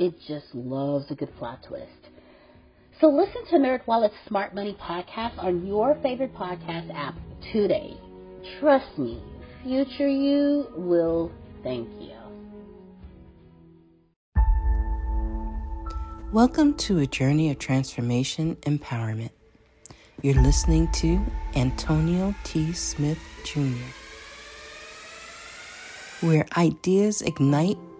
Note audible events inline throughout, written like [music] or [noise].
it just loves a good plot twist. So listen to NerdWallet's Smart Money podcast on your favorite podcast app today. Trust me, future you will thank you. Welcome to a journey of transformation empowerment. You're listening to Antonio T. Smith Jr., where ideas ignite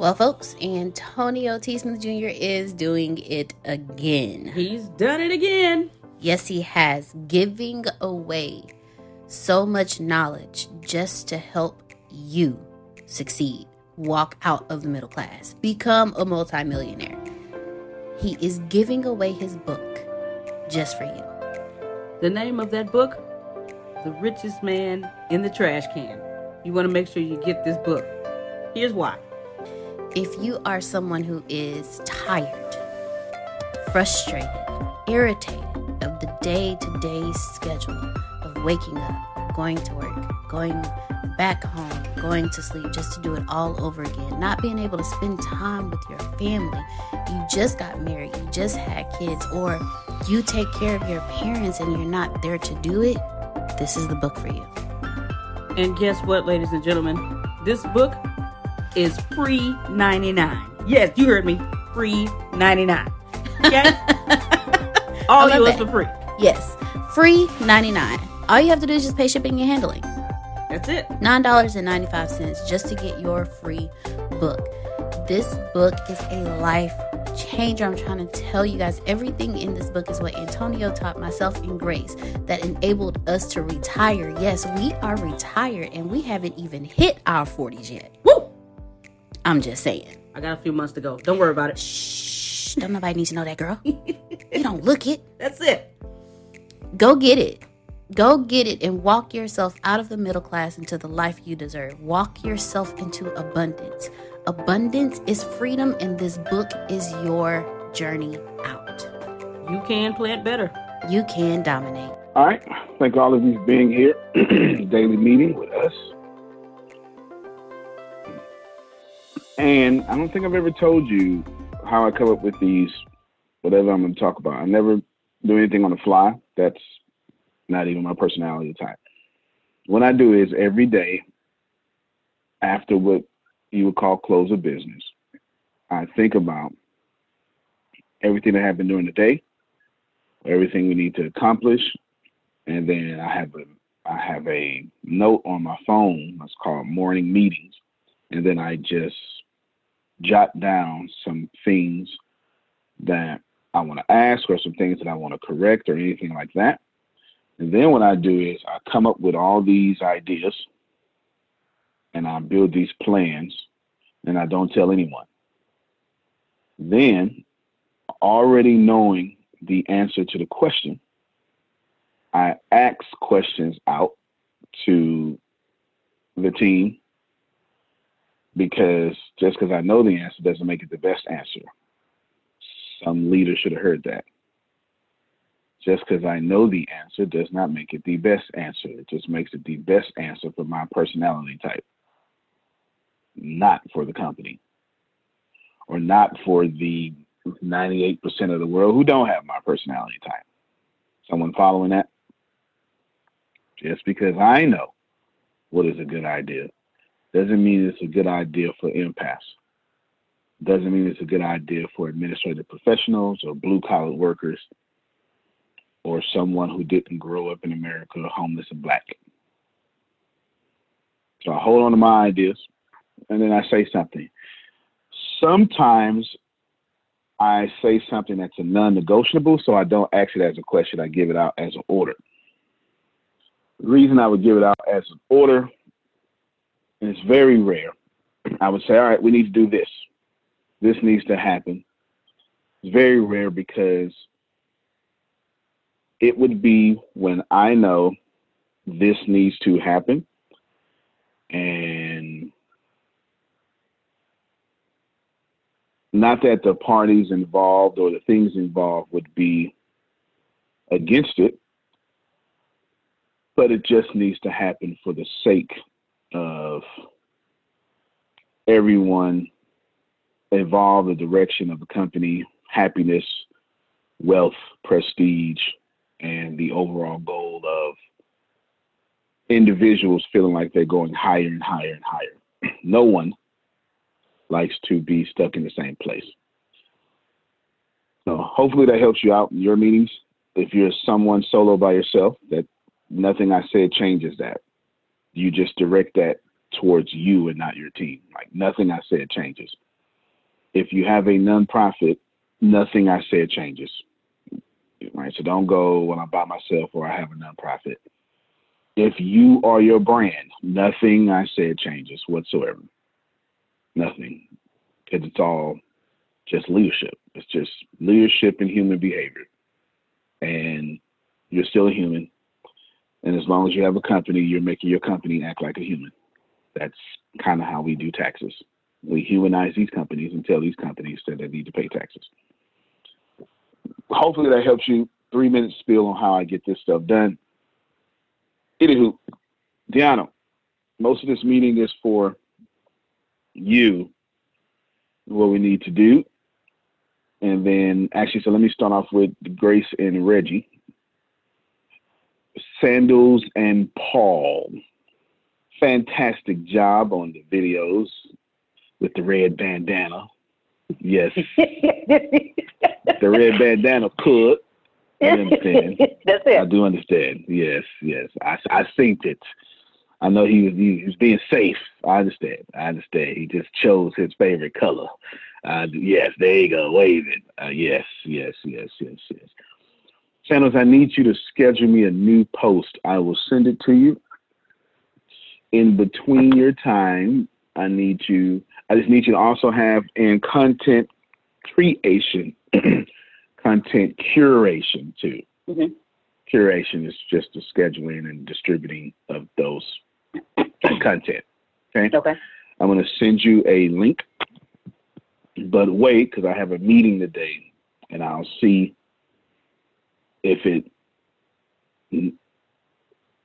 Well, folks, Antonio T. Smith Jr. is doing it again. He's done it again. Yes, he has. Giving away so much knowledge just to help you succeed, walk out of the middle class, become a multimillionaire. He is giving away his book just for you. The name of that book? The Richest Man in the Trash Can. You want to make sure you get this book. Here's why if you are someone who is tired, frustrated, irritated of the day to day schedule of waking up, going to work, going back home, going to sleep just to do it all over again, not being able to spend time with your family, you just got married, you just had kids, or you take care of your parents and you're not there to do it, this is the book for you. And guess what, ladies and gentlemen? This book is free 99. Yes, you heard me. Free 99. Okay? [laughs] All yours for free. Yes, free 99. All you have to do is just pay shipping and handling. That's it. $9.95 just to get your free book. This book is a life changer. I'm trying to tell you guys everything in this book is what Antonio taught myself and Grace that enabled us to retire. Yes, we are retired and we haven't even hit our 40s yet. Woo! I'm just saying. I got a few months to go. Don't worry about it. Shh. Don't nobody need to know that, girl. you don't look it. [laughs] That's it. Go get it. Go get it and walk yourself out of the middle class into the life you deserve. Walk yourself into abundance. Abundance is freedom, and this book is your journey out. You can plant better. You can dominate. All right. Thank all of you for being here. [clears throat] Daily meeting with us. And I don't think I've ever told you how I come up with these, whatever I'm going to talk about. I never do anything on the fly. That's not even my personality type. What I do is every day after what you would call close of business, I think about everything that happened during the day, everything we need to accomplish, and then I have a I have a note on my phone that's called morning meetings, and then I just jot down some things that I want to ask or some things that I want to correct or anything like that. And then what I do is I come up with all these ideas and I build these plans and I don't tell anyone. Then, already knowing the answer to the question, I ask questions out to the team because just because I know the answer doesn't make it the best answer. Some leader should have heard that. Just because I know the answer does not make it the best answer. It just makes it the best answer for my personality type, not for the company, or not for the 98% of the world who don't have my personality type. Someone following that? Just because I know what is a good idea doesn't mean it's a good idea for impasse. Doesn't mean it's a good idea for administrative professionals or blue collar workers or someone who didn't grow up in America, homeless and black. So I hold on to my ideas and then I say something. Sometimes I say something that's a non negotiable, so I don't ask it as a question, I give it out as an order. The reason I would give it out as an order and it's very rare. I would say, all right, we need to do this. This needs to happen. It's very rare because it would be when I know this needs to happen and not that the parties involved or the things involved would be against it, but it just needs to happen for the sake of everyone involved the direction of the company, happiness, wealth, prestige, and the overall goal of individuals feeling like they're going higher and higher and higher. [clears throat] No one likes to be stuck in the same place. So hopefully that helps you out in your meetings. If you're someone solo by yourself, that nothing I said changes that you just direct that towards you and not your team. Like nothing I said changes. If you have a nonprofit, nothing I said changes. Right. So don't go when I'm by myself or I have a nonprofit. If you are your brand, nothing I said changes whatsoever. Nothing. Because it's all just leadership. It's just leadership and human behavior. And you're still a human and as long as you have a company, you're making your company act like a human. That's kind of how we do taxes. We humanize these companies and tell these companies that they need to pay taxes. Hopefully that helps you. Three minutes spiel on how I get this stuff done. Anywho, Deanna, most of this meeting is for you, what we need to do. And then actually, so let me start off with Grace and Reggie. Sandals and Paul. Fantastic job on the videos with the red bandana. Yes. the red bandana could. I understand. [laughs] That's it. I do understand. Yes, yes. I I synced it. I know he was he was being safe. I understand. I understand. He just chose his favorite color. Uh, yes, there you go. Wave it. Uh, yes, yes, yes, yes, yes. Channels, I need you to schedule me a new post. I will send it to you. In between your time, I need you. I just need you to also have in content creation, [clears throat] content curation too. Mhm. Curation is just the scheduling and distributing of those [clears throat] content. Okay. Okay. I'm going to send you a link, but wait, because I have a meeting today, and I'll see if it.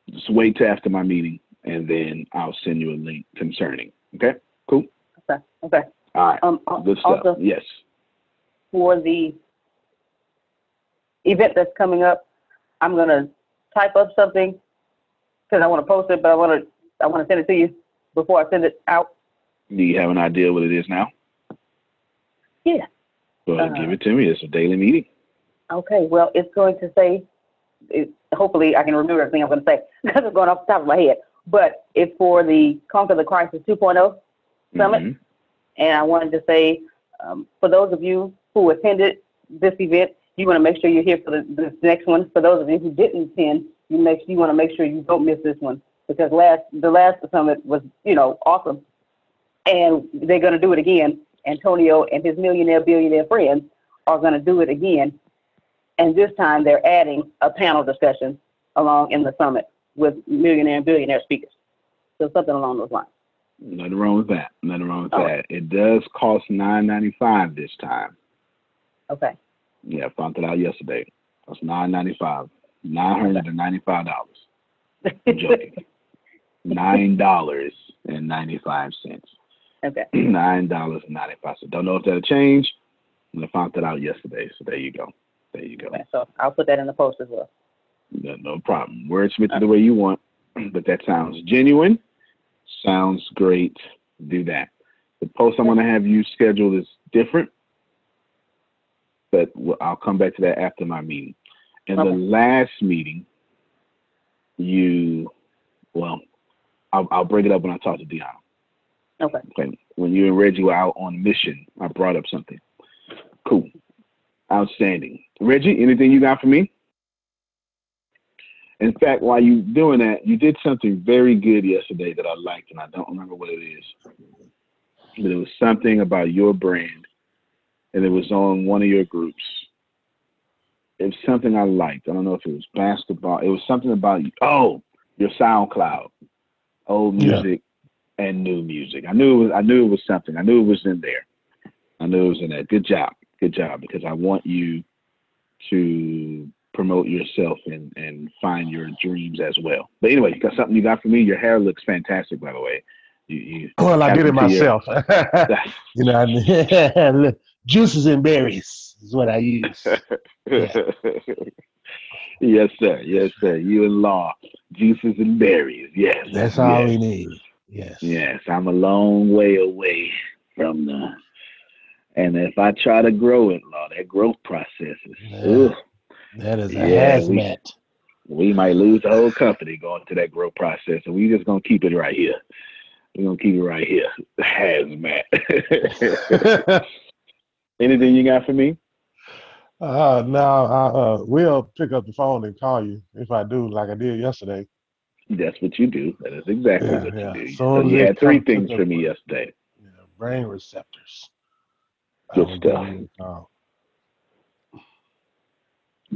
Just wait till after my meeting, and then I'll send you a link concerning. Okay, cool. Okay. Okay. All right, Um, good stuff. also yes. for the event that's coming up, I'm gonna type up something because I want to post it, but I want to I want to send it to you before I send it out. Do you have an idea what it is now? Yeah. Well, Uh-huh. give it to me. It's a daily meeting. Okay. Well, it's going to say. It, hopefully, I can remember everything I'm going to say [laughs] because it's going off the top of my head. But it's for the Conquer the Crisis 2.0. Summit. Mhm. And I wanted to say, um, for those of you who attended this event, you want to make sure you're here for the, this next one. For those of you who didn't attend, you make you want to make sure you don't miss this one because last the last summit was you know awesome, and they're going to do it again. Antonio and his millionaire billionaire friends are going to do it again, and this time they're adding a panel discussion along in the summit with millionaire and billionaire speakers. So something along those lines. Nothing wrong with that. Nothing wrong with Oh. that. It does cost nine ninety five this time. Okay. Yeah, I found it out yesterday. That's nine ninety five. Nine hundred and ninety five dollars. I'm joking. [laughs] Nine dollars and ninety five cents. okay. [clears throat] Nine dollars and ninety five cents. Don't know if that'll change. I found that out yesterday. So there you go. There you go. Okay. So I'll put that in the post as well. No, no problem. Wordsmith it the way you want, [clears throat] but that sounds genuine. Sounds great. Do that. The post I'm going to have you scheduled is different, but I'll come back to that after my meeting. In the last meeting, you, well, I'll, I'll bring it up when I talk to Deanna. Okay. Okay. When you and Reggie were out on mission, I brought up something. Cool. Outstanding. Reggie, anything you got for me? In fact, while you doing that, you did something very good yesterday that I liked, and I don't remember what it is. But it was something about your brand, and it was on one of your groups. It was something I liked. I don't know if it was basketball. It was something about you. Oh, your SoundCloud, old Yeah. music and new music. I knew it was. I knew it was something. I knew it was in there. I knew it was in there. Good job. Good job. Because I want you to promote yourself and and find your dreams as well. But anyway, you got something you got for me. Your hair looks fantastic, by the way. You, you Well, I did it Happy to hear. myself. [laughs] [laughs] you know, I mean, [laughs] juices and berries is what I use. yes, sir. Yes, sir. You and Law, juices and berries. Yes, That's all yes. we need. Yes. Yes, I'm a long way away from the. And if I try to grow it, Law, that growth process is. Yeah. That is a Yeah, we- hazmat. we might lose the whole company going through that growth process, and we just gonna keep it right here. We're gonna keep it right here. [laughs] Hazmat. [laughs] Anything you got for me? uh, now I uh, will pick up the phone and call you if I do, like I did yesterday. That's what you do. That is exactly Yeah, what yeah. you do. So So you had three things the- for me yesterday. You brain receptors. I Good will stuff. you.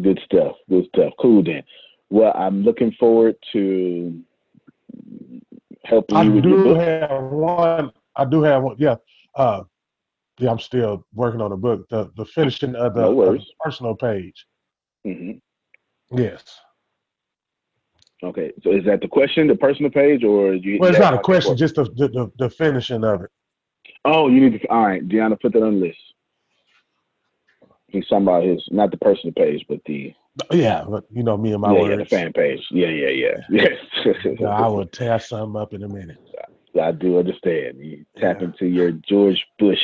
Good stuff. Good stuff. Cool then. Well, I'm looking forward to helping I you with your do book. have one. I do have one. Yeah. Uh, yeah, I'm still working on the book. The the finishing of the, No of the personal page. hmm Yes. Okay. So is that the question, the personal page, or you? Well, it's not a question, just the the the finishing of it. Oh, you need to. All right, Deanna, put that on the list. He's talking about his, not the personal page, but the Yeah, but you know me and my yeah, yeah, the fan page. Yeah, yeah, yeah. [laughs] Yes. So I will tear something up in a minute. I do understand. You tap Yeah. into your George Bush.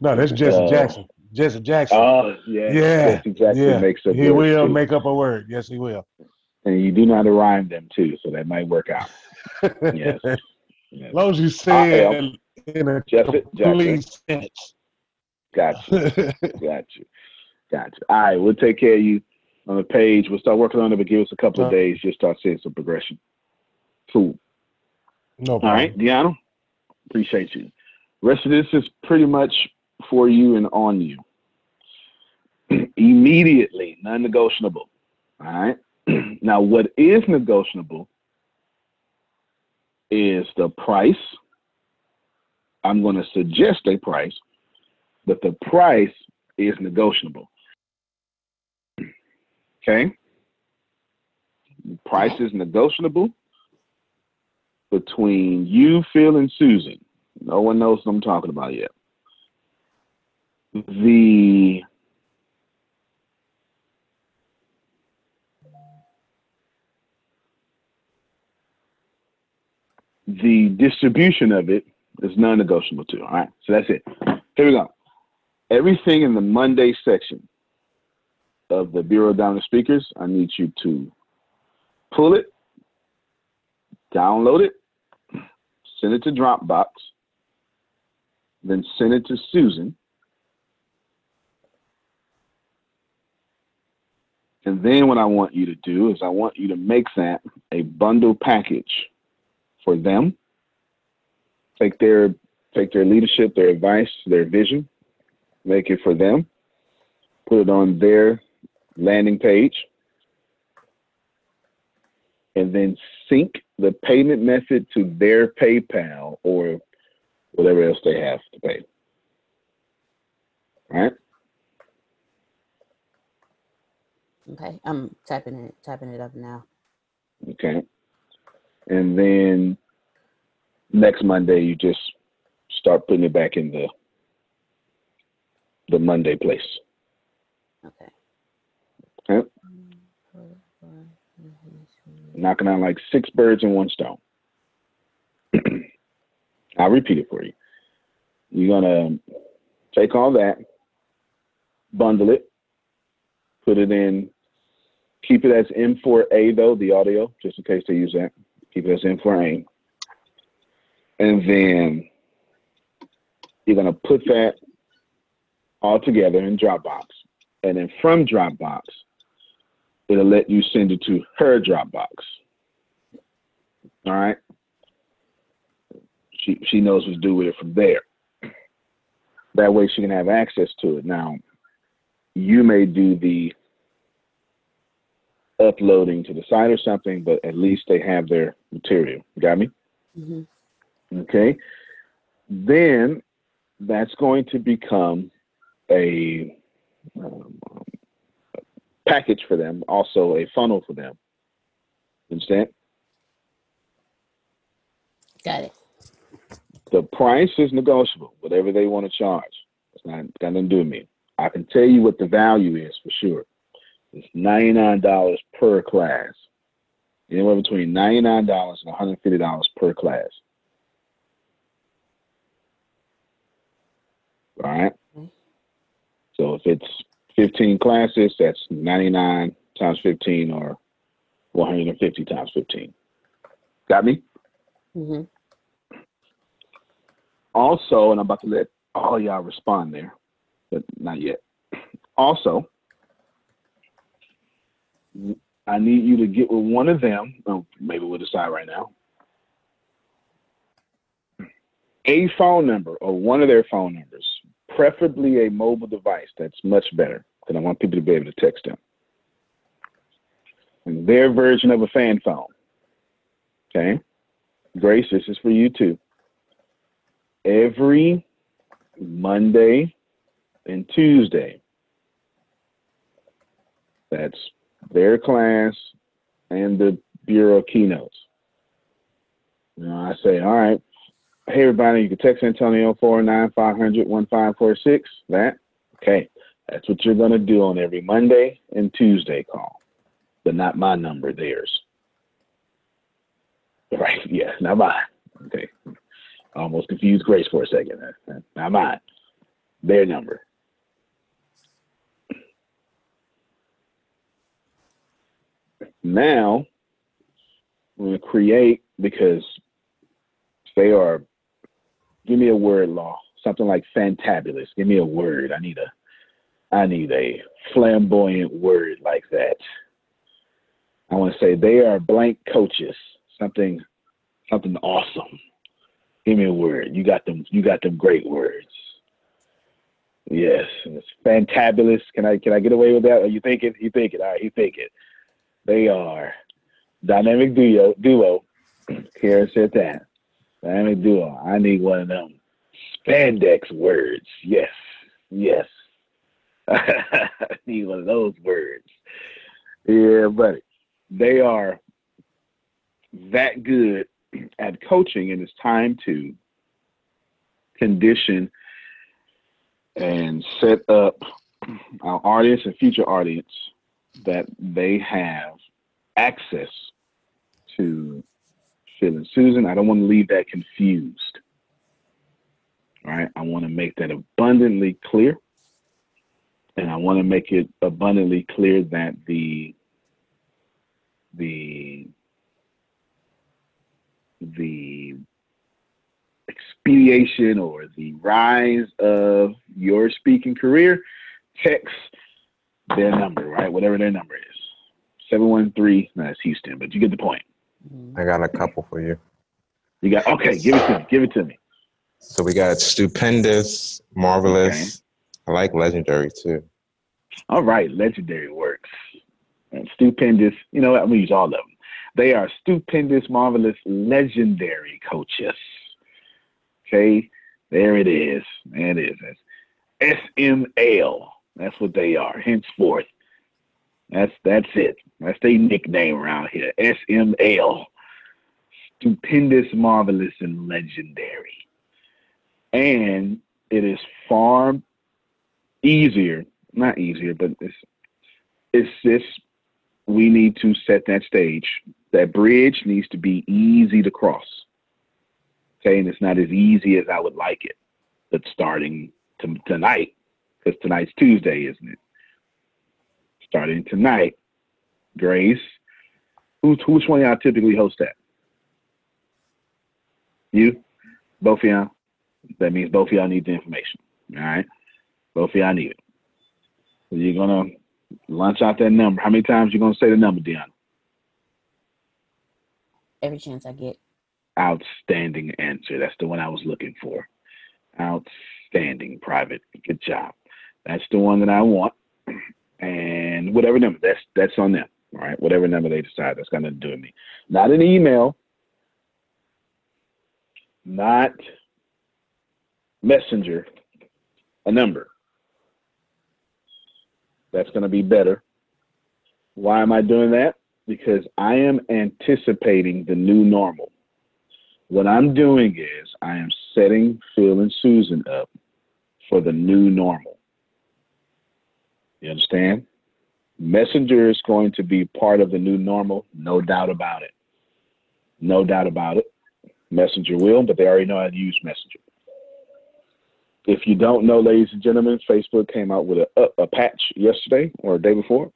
No, that's Jesse Uh, Jackson. Jesse Jackson. Oh, yeah. yeah, Jesse Jackson yeah. makes up he will too. make up a word. Yes, he will. And you do know how to rhyme them too, so that might work out. Yes. [laughs] yes. As long as you say Uh, in a Jesse complete sense. Got you. [laughs] Got you. Got you. All right, we'll take care of you on the page. We'll start working on it, but give us a couple of days. Just start seeing some progression. Cool. no problem. right, Deanna, appreciate you. Rest of this is pretty much for you and on you. [clears throat] Immediately, non-negotiable. All right. [clears throat] now, what is negotiable is the price. I'm going to suggest a price, but the price is negotiable. Okay. Price is negotiable between you, Phil, and Susan. No one knows what I'm talking about yet. The the distribution of it is non-negotiable too. All right, so that's it. Here we go. Everything in the Monday section of the Bureau of Dominant Speakers, I need you to pull it, download it, send it to Dropbox, then send it to Susan. And then what I want you to do is I want you to make that a bundle package for them. Take their take their leadership, their advice, their vision, make it for them. Put it on their landing page. And then sync the payment method to their PayPal or whatever else they have to pay. All right? Okay, I'm typing it typing it up now. Okay. And then next Monday you just start putting it back in the the Monday place. Okay. Okay. Knocking out like six birds in one stone. [clears throat] I'll repeat it for you. You're gonna take all that, bundle it, put it in, keep it as M4A though, the audio, just in case they use that. Keep it as M4A. And then you're gonna put that all together in Dropbox. And then from Dropbox, it'll let you send it to her Dropbox. All right. She she knows what to do with it from there. That way she can have access to it. Now, you may do the uploading to the site or something, but at least they have their material. Got me? hmm Okay. Then that's going to become a um, package for them, also a funnel for them. Understand? Got it. The price is negotiable, whatever they want to charge. It's not got nothing to do with me. I can tell you what the value is for sure. It's $99 per class. Anywhere between $99 and $150 per class. All right. Okay. So if it's 15 classes, that's 99 times 15 or 150 times 15. Got me? hmm Also, and I'm about to let all y'all respond there, but not yet. Also, I need you to get with one of them. Oh, maybe we'll decide right now. A phone number or one of their phone numbers, preferably a mobile device. That's much better because I want people to be able to text them. And their version of a fan phone. Okay. Grace, this is for you too every Monday and Tuesday. That's their class and the Bureau keynotes. Know, I say, all right, Hey, everybody, you can text Antonio four nine five hundred one five four six. That? Okay. That's what you're going to do on every Monday and Tuesday call, but not my number, theirs. Right? [laughs] Yeah, not mine. Okay. Almost confused Grace for a second. [laughs] Not mine. Their number. Now, we're going to create because they are give me a word law, something like fantabulous. Give me a word. I need a, I need a flamboyant word like that. I want to say they are blank coaches, something, something awesome. Give me a word. You got them. You got them great words. Yes, it's fantabulous. Can I can I get away with that? Or you think it? You think it? All right, you think it. They are dynamic duo. Duo. Karen said that. Dynamic duo. I need one of them spandex words. Yes, yes. [laughs] I need one of those words. Yeah, buddy. They are that good at coaching, and it's time to condition and set up our audience and future audience that they have access to And Susan. I don't want to leave that confused. All right. I want to make that abundantly clear. And I want to make it abundantly clear that the the the expediation or the rise of your speaking career, text their number, right? Whatever their number is. 713, no, that's Houston, but you get the point. I got a couple for you. You got, okay, give it to me. Give it to me. So we got stupendous, marvelous. I like legendary too. All right, legendary works. And stupendous, you know what? I'm to use all of them. They are stupendous, marvelous, legendary coaches. Okay, there it is. There it is. That's SML. That's what they are. Henceforth, that's that's it. That's their nickname around here. SML. Stupendous, marvelous, and legendary. And it is far easier, not easier, but it's it's this we need to set that stage. That bridge needs to be easy to cross. Okay, it's not as easy as I would like it. But starting to, tonight, because tonight's Tuesday, isn't it? Starting tonight, Grace, who's which one y'all typically host that? You? Both of y'all? That means both of y'all need the information. All right? Both of y'all need it. So you're going to launch out that number. How many times you gonna say the number, Deanna? Every chance I get. Outstanding answer. That's the one I was looking for. Outstanding, private. Good job. That's the one that I want. And whatever number, that's that's on them. All right. Whatever number they decide, that's gonna do with me. Not an email. Not messenger. A number that's going to be better. Why am I doing that? Because I am anticipating the new normal. What I'm doing is I am setting Phil and Susan up for the new normal. You understand? Messenger is going to be part of the new normal, no doubt about it. No doubt about it. Messenger will, but they already know how to use Messenger. If you don't know, ladies and gentlemen, Facebook came out with a, a, patch yesterday or a day before.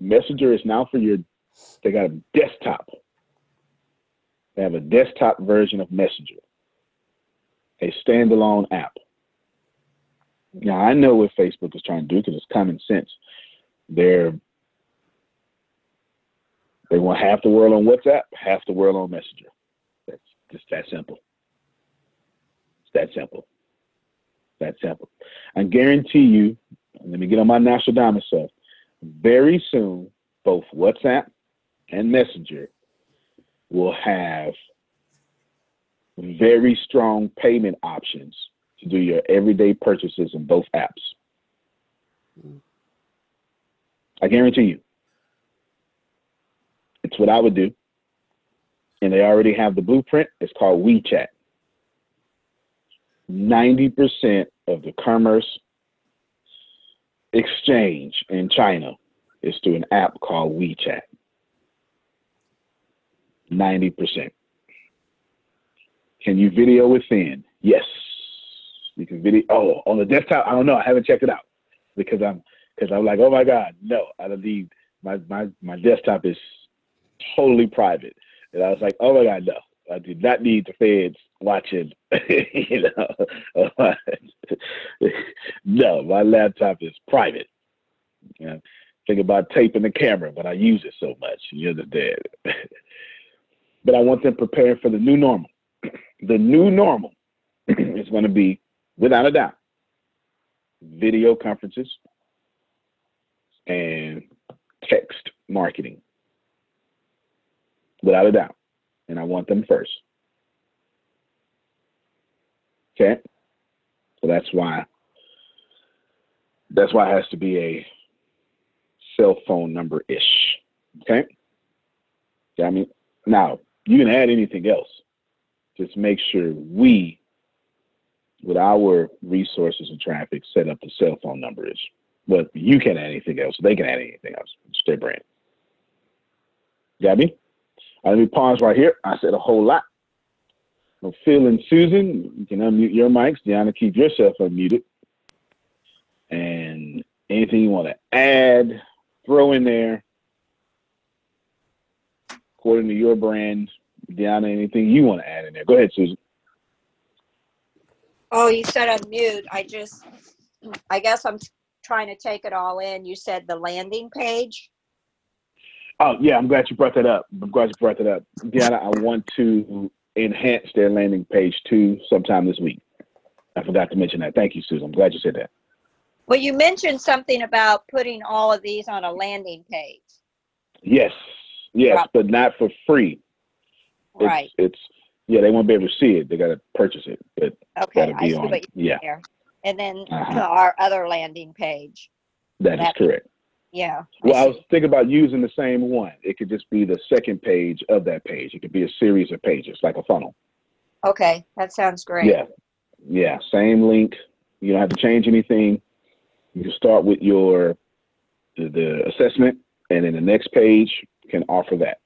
Messenger is now for your, they got a desktop. They have a desktop version of Messenger, a standalone app. Now, I know what Facebook is trying to do because it's common sense. They're, they want half the world on WhatsApp, half the world on Messenger. That's just that simple. It's that simple. That simple. I guarantee you, let me get on my national Nostradamus self, very soon, both WhatsApp and Messenger will have very strong payment options to do your everyday purchases in both apps. I guarantee you. It's what I would do. And they already have the blueprint. It's called WeChat. 90% of the commerce exchange in China is through an app called WeChat. 90%. Can you video within? Yes. You can video. Oh, on the desktop? I don't know. I haven't checked it out because I'm because I'm like, oh my God, no. I don't need My my my desktop is totally private, and I was like, oh my god, no, I do not need the feds watching. [laughs] you know, [laughs] no, my laptop is private. Know, think about taping the camera, but I use it so much. You're the understand? [laughs] but I want them prepared for the new normal. [clears throat] The new normal [clears throat] is going to be, without a doubt, video conferences and text marketing. Without a doubt. And I want them first. Okay? So that's why that's why it has to be a cell phone number ish. Okay? Yeah, I mean now you can add anything else. Just make sure we with our resources and traffic set up the cell phone number is. But you can add anything else. They can add anything else. It's their brand. Got me? Right, let me pause right here. I said a whole lot. So Phil and Susan, you can unmute your mics. Deanna, keep yourself unmuted. And anything you want to add, throw in there. According to your brand, Deanna, anything you want to add in there. Go ahead, Susan. Oh, you said unmute. I just, I guess I'm trying to take it all in. You said the landing page. Oh yeah, I'm glad you brought that up. I'm glad you brought that up. Deanna, I want to enhance their landing page too sometime this week. I forgot to mention that. Thank you, Susan. I'm glad you said that. Well, you mentioned something about putting all of these on a landing page. Yes, yes, but not for free. It's, Right. It's yeah, they won't be able to see it. They got to purchase it, but Okay. I see on. what you Yeah, there. And then Uh-huh. our other landing page. that is correct. Yeah. Well, I was thinking about using the same one. It could just be the second page of that page. It could be a series of pages, like a funnel. Okay. That sounds great. Yeah, yeah, same link. You don't have to change anything. You can start with your the, the assessment, and then the next page can offer that.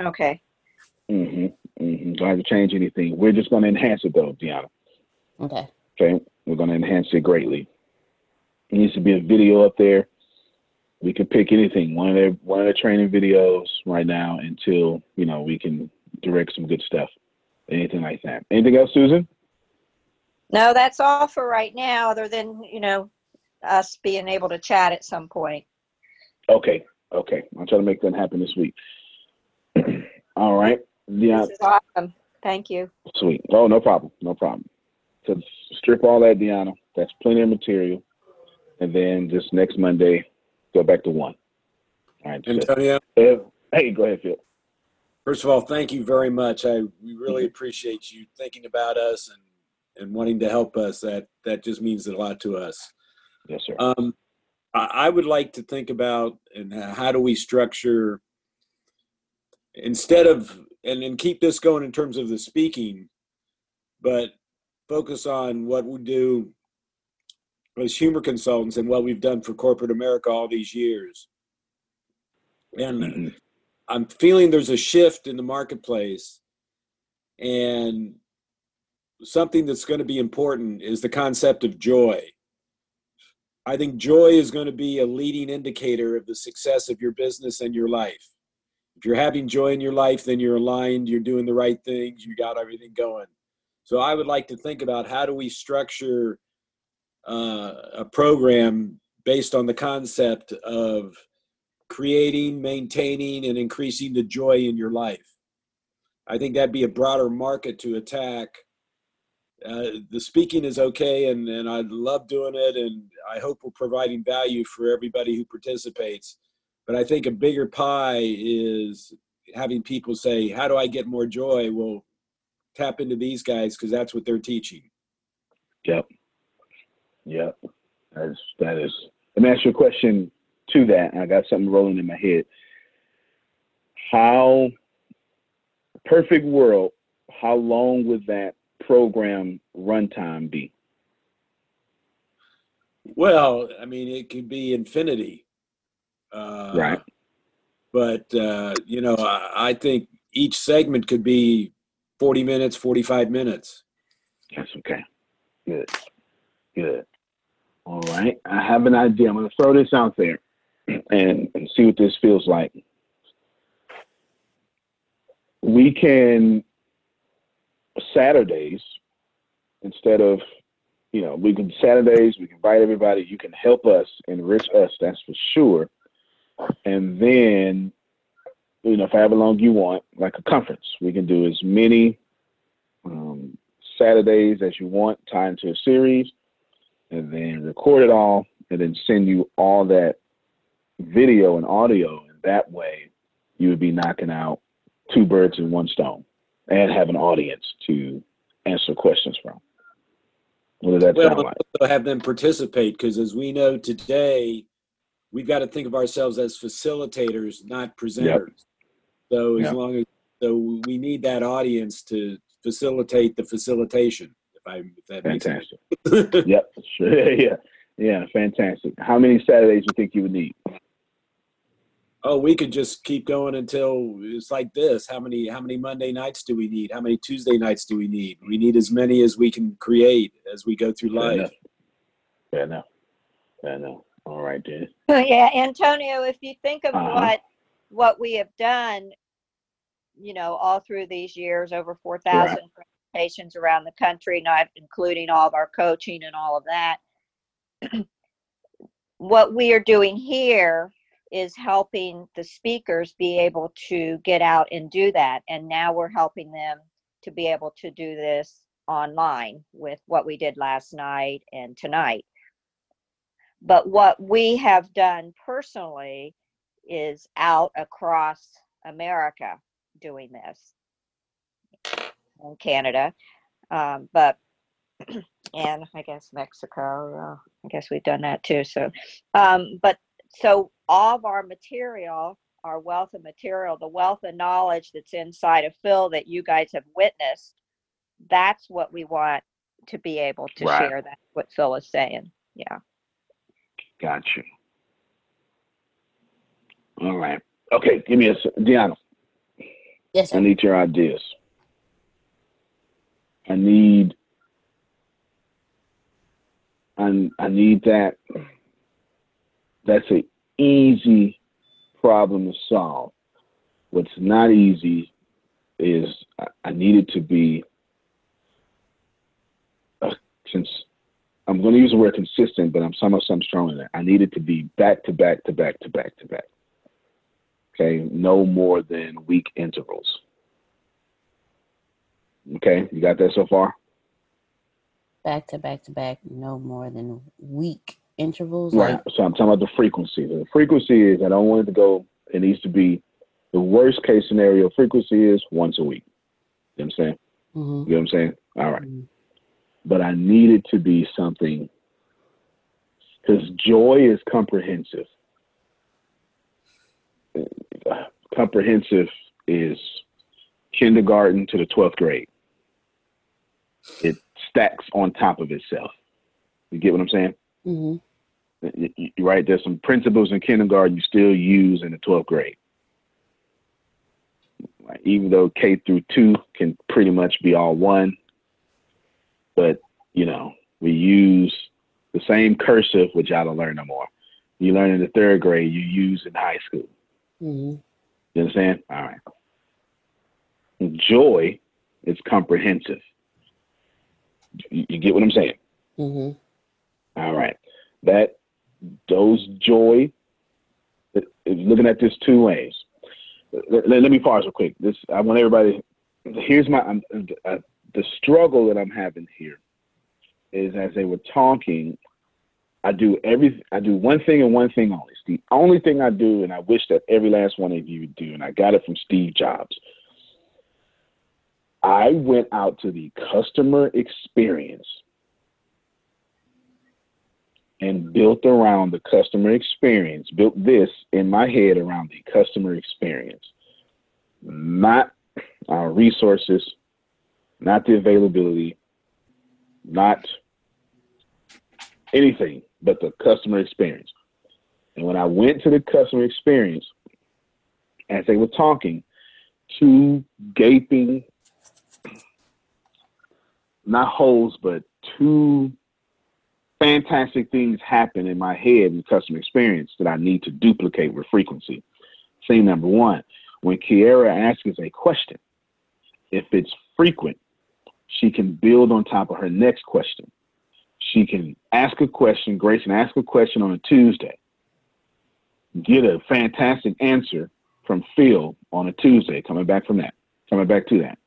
Okay. hmm Don't have to change anything. We're just going to enhance it though, Deanna. Okay. Okay, we're going to enhance it greatly. It needs to be a video up there. We can pick anything, one of their one of their training videos right now until you know we can direct some good stuff. Anything like that. Anything else, Susan? No, that's all for right now, other than, you know, us being able to chat at some point. Okay, okay. I'll try to make that happen this week. [clears throat] All right. Yeah, This is awesome. Thank you. sweet. Oh, no problem. No problem. So strip all that, Deanna. That's plenty of material. And then just next Monday, go back to one. All right. so- Antonio, hey, go ahead, Phil. first of all, thank you very much. I we really Mhm. appreciate you thinking about us and and wanting to help us. That that just means a lot to us. Yes, sir. Um, I, I would like to think about and how do we structure instead of and and keep this going in terms of the speaking, but focus on what we do as humor consultants and what we've done for corporate America all these years. And Mhm. I'm feeling there's a shift in the marketplace, and something that's going to be important is the concept of joy. I think joy is going to be a leading indicator of the success of your business and your life. If you're having joy in your life, then you're aligned, you're doing the right things, you got everything going. So I would like to think about how do we structure uh, a program based on the concept of creating, maintaining, and increasing the joy in your life. I think that'd be a broader market to attack. Uh, the speaking is okay, and, and I love doing it, and I hope we're providing value for everybody who participates. But I think a bigger pie is having people say, How do I get more joy? Well, tap into these guys because that's what they're teaching. Yep. Yep. That is, that is. Let me ask you a question to that. I got something rolling in my head. How, perfect world, how long would that program runtime be? Well, I mean, it could be infinity. Uh, Right. But, uh, you know, I, I think each segment could be 40 minutes, 45 minutes. That's okay. Good. Good. All right. I have an idea. I'm going to throw this out there. [clears throat] and, and see what this feels like. We can Saturdays instead of you know we can Saturdays we can invite everybody. You can help us enrich us. That's for sure. And then you know, for however long you want, like a conference. We can do as many um, Saturdays as you want, tie into a series, and then record it all, and then send you all that video and audio. And that way, you would be knocking out two birds in one stone and have an audience to answer questions from. What does that well, sound like? Also have them participate because, as we know today, we've got to think of ourselves as facilitators, not presenters. So as Yeah. long as so we need that audience to facilitate the facilitation. If I if that makes sense. Fantastic. yep. Sure. [laughs] yeah. Yeah. Fantastic. How many Saturdays do you think you would need? oh, we could just keep going until it's like this. How many how many Monday nights do we need? How many Tuesday nights do we need? We need as many as we can create as we go through Fair life. enough. Fair enough. Fair enough. All right, then. Yeah, Antonio, if you think of Uh-huh. what what we have done, you know, all through these years, over four thousand presentations around the country, not including all of our coaching and all of that. [clears throat] what we are doing here is helping the speakers be able to get out and do that, and now we're helping them to be able to do this online with what we did last night and tonight. But what we have done personally is out across America doing this in Canada, um, but [clears throat] and I guess Mexico. Uh, I guess we've done that too. So, um, but so all of our material, our wealth of material, the wealth of knowledge that's inside of Phil that you guys have witnessed, that's what we want to be able to Right. share. That's what Phil is saying. Yeah. Got you. All right. Okay. Give me a Deanna. Yes, I need your ideas. I need. I, I need that. That's an easy problem to solve. What's not easy is I, I need it to be. Since I'm going to use the word consistent, but I'm somewhat some strong in that. I need it to be back to back to back to back to back. Okay, no more than week intervals. Okay, you got that so far? Back to back to back, no more than week intervals. Right. Like, So I'm talking about the frequency. The frequency is I don't want it to go. It needs to be the worst case scenario. Frequency is once a week. You know what I'm saying? mhm, You know what I'm saying? All right. mhm. But I need it to be something because joy is comprehensive. Comprehensive is kindergarten to the 12th grade. It stacks on top of itself. You get what I'm saying? Mhm. Y- Right? There's some principles in kindergarten you still use in the 12th grade. Even though K through two can pretty much be all one, but you know, we use the same cursive, which I don't learn no more. You learn in the third grade, you use in high school. Mhm. You understand? All right. Joy is comprehensive. You, you get what I'm saying? Mhm. All right. That those joy. Looking at this two ways. Let, let- let me pause real quick. This I want everybody. Here's my um, uh, the struggle that I'm having here is as they were talking. I do every I do one thing and one thing only. It's the only thing I do, and I wish that every last one of you would do. And I got it from Steve Jobs. I went out to the customer experience and built around the customer experience, built this in my head around the customer experience, not our resources, not the availability, not anything but the customer experience. And when I went to the customer experience, as they were talking, two gaping, not holes, but two fantastic things happen in my head in customer experience that I need to duplicate with frequency. Scene number one, when Kiera asks a question, if it's frequent, she can build on top of her next question. She can ask a question, Grace can ask a question on a Tuesday, get a fantastic answer from Phil on a Tuesday, coming back from that, coming back to that.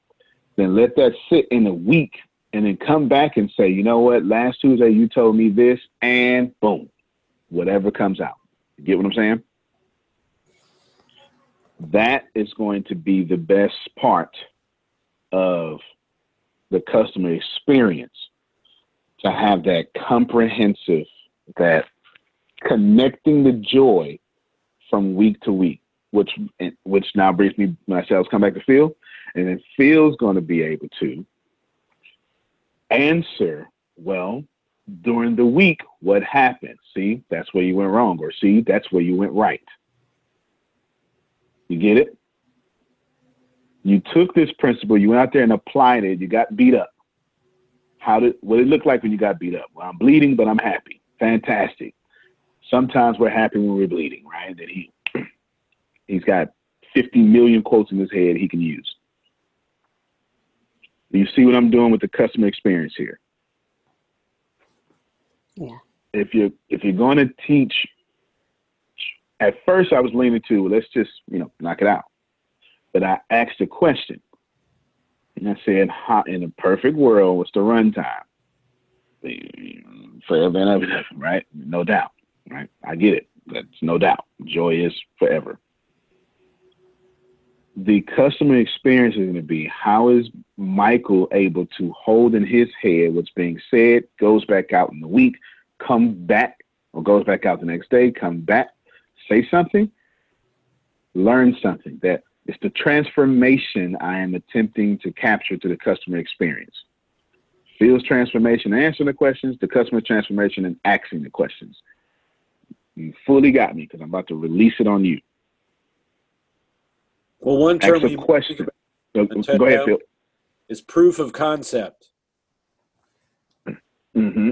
Then let that sit in a week and then come back and say, you know what, last Tuesday you told me this, and boom, whatever comes out. You get what I'm saying? That is going to be the best part of the customer experience to have that comprehensive, that connecting the joy from week to week, which which now brings me myself come back to Phil, and then Phil's going to be able to answer well during the week what happened. See, that's where you went wrong, or see, that's where you went right. You get it? You took this principle, you went out there and applied it, you got beat up. How did what did it look like when you got beat up? Well, I'm bleeding, but I'm happy. Fantastic. Sometimes we're happy when we're bleeding, right? That he [clears throat] he's got 50 million quotes in his head he can use. You see what I'm doing with the customer experience here? Yeah. If you're if you're going to teach, at first I was leaning to let's just you know knock it out, but I asked a question, and I said, how, in a perfect world, what's the runtime? Forever and ever, right? No doubt, right? I get it. That's no doubt. Joy is forever the customer experience is going to be how is Michael able to hold in his head what's being said, goes back out in the week, come back, or goes back out the next day, come back, say something, learn something. That it's the transformation I am attempting to capture to the customer experience. Phil's transformation, answering the questions, the customer transformation, and asking the questions. You fully got me because I'm about to release it on you. Well, one term Ask a question. Go, go ahead, Phil. is proof of concept. Mm-hmm.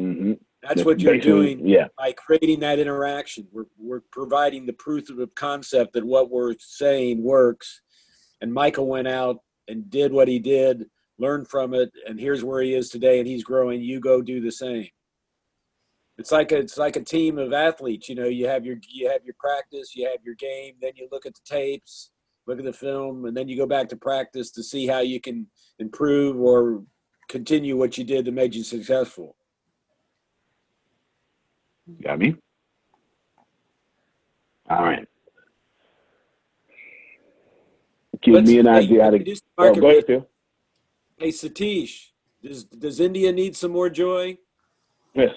Mm-hmm. That's what you're doing Yeah. by creating that interaction. We're, we're providing the proof of concept that what we're saying works. And Michael went out and did what he did, learned from it, and here's where he is today, and he's growing. You go do the same. It's like a, it's like a team of athletes. You know, you have your you have your practice, you have your game, then you look at the tapes, look at the film, and then you go back to practice to see how you can improve or continue what you did that made you successful. Got me? All right. Give Let's- me an hey, idea how to. let's do Oh, go ahead, research. Phil. Hey Satish, does does India need some more joy? Yes.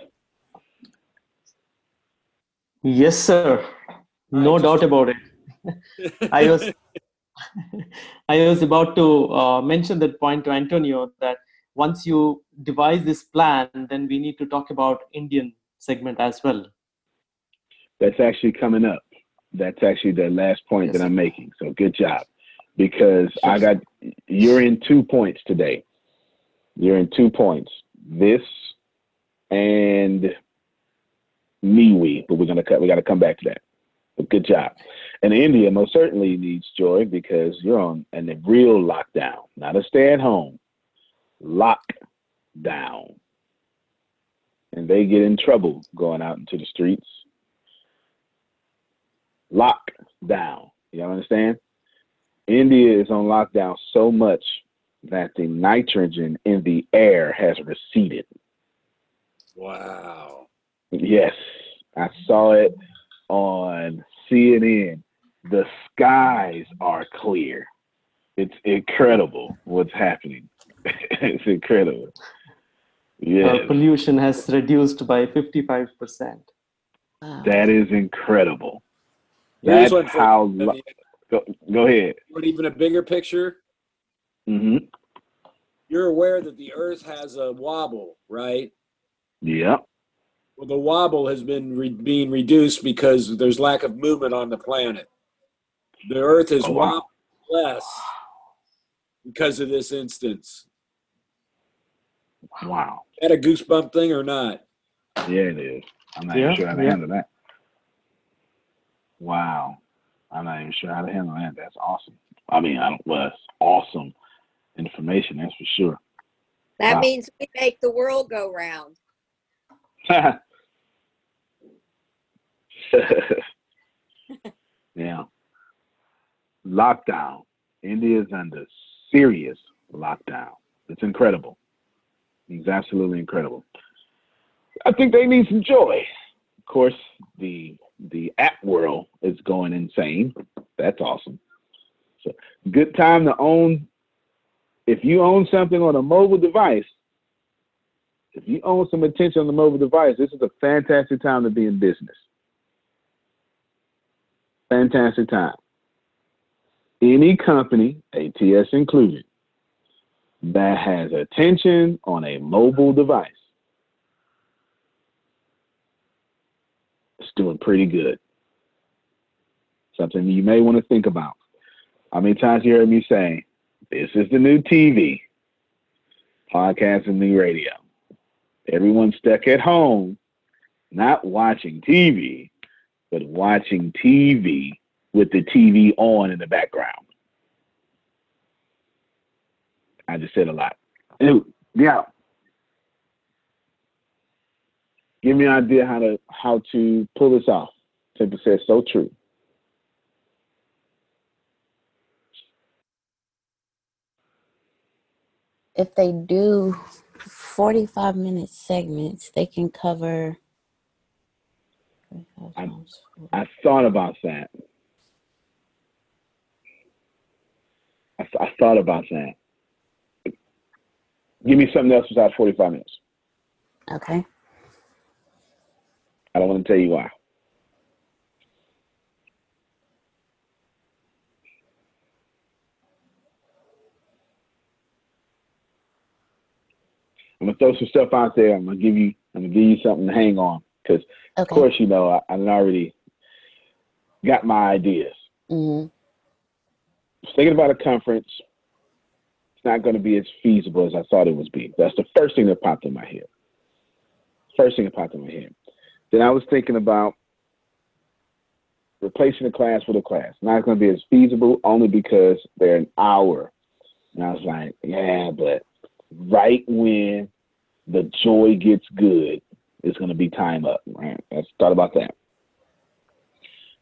Yes, sir. No Alright, doubt about it. [laughs] I was [laughs] I was about to uh, mention that point to Antonio that once you devise this plan, then we need to talk about Indian segment as well. That's actually coming up. That's actually the last point Yes, that I'm making. So good job. Because Sure, I got, you're in two points today. You're in two points. This and MeWe, but we're gonna cut. We got to come back to that. But good job. And India most certainly needs joy because you're on and a real lockdown, not a stay at home. Lockdown. And they get in trouble going out into the streets. Lockdown. You understand? India is on lockdown so much that the nitrogen in the air has receded. Wow. Yes, I saw it on CNN. The skies are clear. It's incredible what's happening. [laughs] it's incredible. Yes, Uh, pollution has reduced by 55%. Wow. that is incredible. That's one how. Lo- go, go ahead. Want even a bigger picture? Mm-hmm. You're aware that the Earth has a wobble, right? Yep. Well, the wobble has been re- being reduced because there's lack of movement on the planet. The Earth is Oh, wow. less because of this instance. Wow. That a goosebump thing or not? Yeah, it is. I'm not Yeah, even sure how to yeah. handle that. Wow. I'm not even sure how to handle that. That's awesome. I mean, I don't, well, it's awesome information, that's for sure. That Wow. means we make the world go round. [laughs] yeah. Lockdown. India is under serious lockdown. It's incredible. It's absolutely incredible. I think they need some joy. Of course, the the app world is going insane. That's awesome. So good time to own if you own something on a mobile device, if you own some attention on the mobile device, this is a fantastic time to be in business. Fantastic time. Any company, ATS included, that has attention on a mobile device It's doing pretty good. Something you may want to think about. How many times you heard me say, this is the new TV, podcast and new radio. Everyone's stuck at home, not watching TV, but watching TV with the TV on in the background. I just said a lot. Anyway, yeah. Give me an idea how to how to pull this off. Temple says so true. If they do 45 minute segments, they can cover. I. I thought about that. I, th- I thought about that. Give me something else besides 45 minutes. Okay. I don't want to tell you why. I'm gonna throw some stuff out there. I'm gonna give you. I'm gonna give you something to hang on because, of course, you know I, I already got my ideas. hmm was thinking about a conference. Not going to be as feasible as I thought it would be. That's the first thing that popped in my head. First thing that popped in my head. Then I was thinking about replacing a class with a class. Not going to be as feasible only because they're an hour. And I was like, yeah, but right when the joy gets good, it's going to be time up. Right? I thought about that.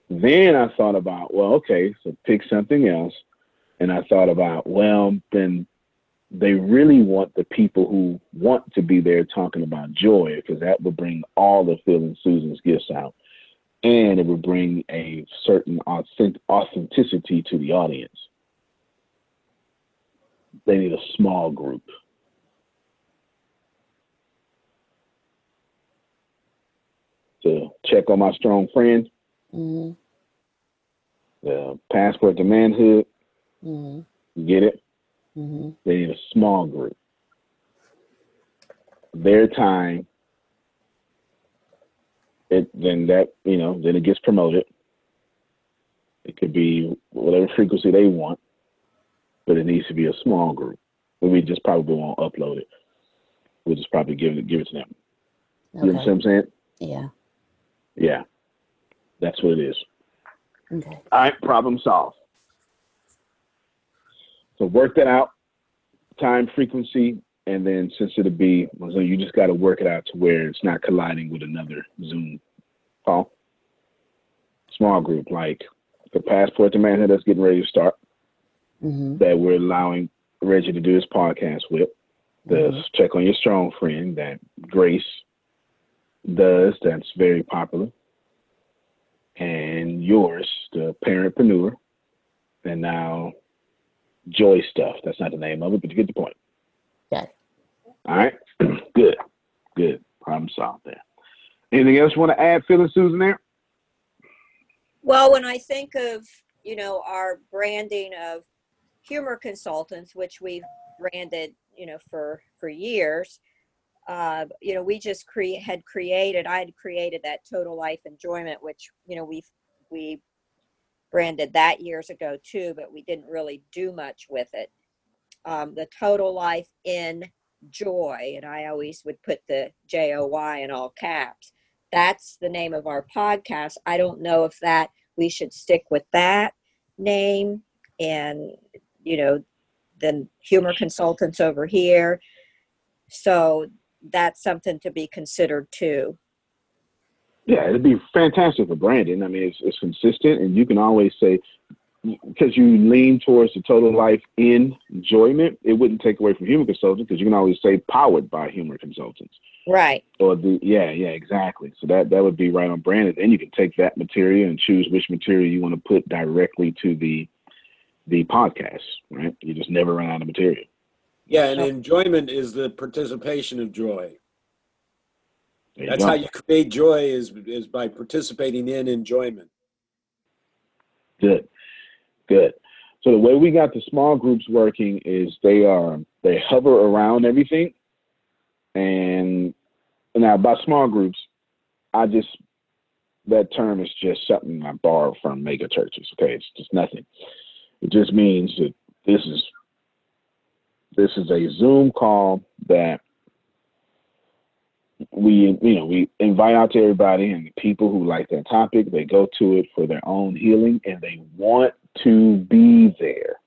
Then I thought about, well, okay, so pick something else. And I thought about, well, then they really want the people who want to be there talking about joy because that would bring all the Phil and Susan's gifts out. And it would bring a certain authenticity to the audience. They need a small group. To check on my strong friend, hmm the passport to manhood, hmm you get it? Hmm They need a small group. Their time, it then that you know then it gets promoted. It could be whatever frequency they want, but it needs to be a small group. And we just probably won't upload it. We'll just probably give it give it to them. You Okay. understand what I'm saying? Yeah. Yeah, that's what it is. Okay. All right, problem solved. So work that out, time, frequency, and then since it'll be, so you just got to work it out to where it's not colliding with another Zoom call. Small group, like the passport to manhood that's getting ready to start, hmm that we're allowing Reggie to do his podcast with. The Mhm. check on your strong friend that Grace does, that's very popular. And yours, the parentpreneur, and now Joy Stuff. That's not the name of it, but you get the point. Got it. All right, [clears throat] good, good. Problem solved there. Anything else you want to add, Phil and Susan? There. Well, when I think of, you know, our branding of humor consultants, which we've branded, you know, for for years, uh, you know, we just cre- had created, I had created that total life enjoyment, which, you know, we we branded that years ago too, but we didn't really do much with it. Um, the total life in joy, and I always would put the J O Y in all caps. That's the name of our podcast. I don't know if that we should stick with that name and you know the humor consultants over here. So that's something to be considered too. Yeah, it'd be fantastic for branding. I mean, it's, it's consistent, and you can always say because you lean towards the total life in enjoyment, it wouldn't take away from humor consultants because you can always say powered by humor consultants. Right. Or the yeah, yeah, exactly. So that that would be right on brand. Then you can take that material and choose which material you want to put directly to the the podcast. Right. You just never run out of material. Yeah, and enjoyment is the participation of joy. That's how you create joy is is by participating in enjoyment. Good. Good. So the way we got the small groups working is they are they hover around everything, and now by small groups, I just that term is just something I borrowed from mega churches. Okay, it's just nothing. It just means that this is this is a Zoom call that we you know we invite out to everybody and the people who like that topic they go to it for their own healing and they want to be there.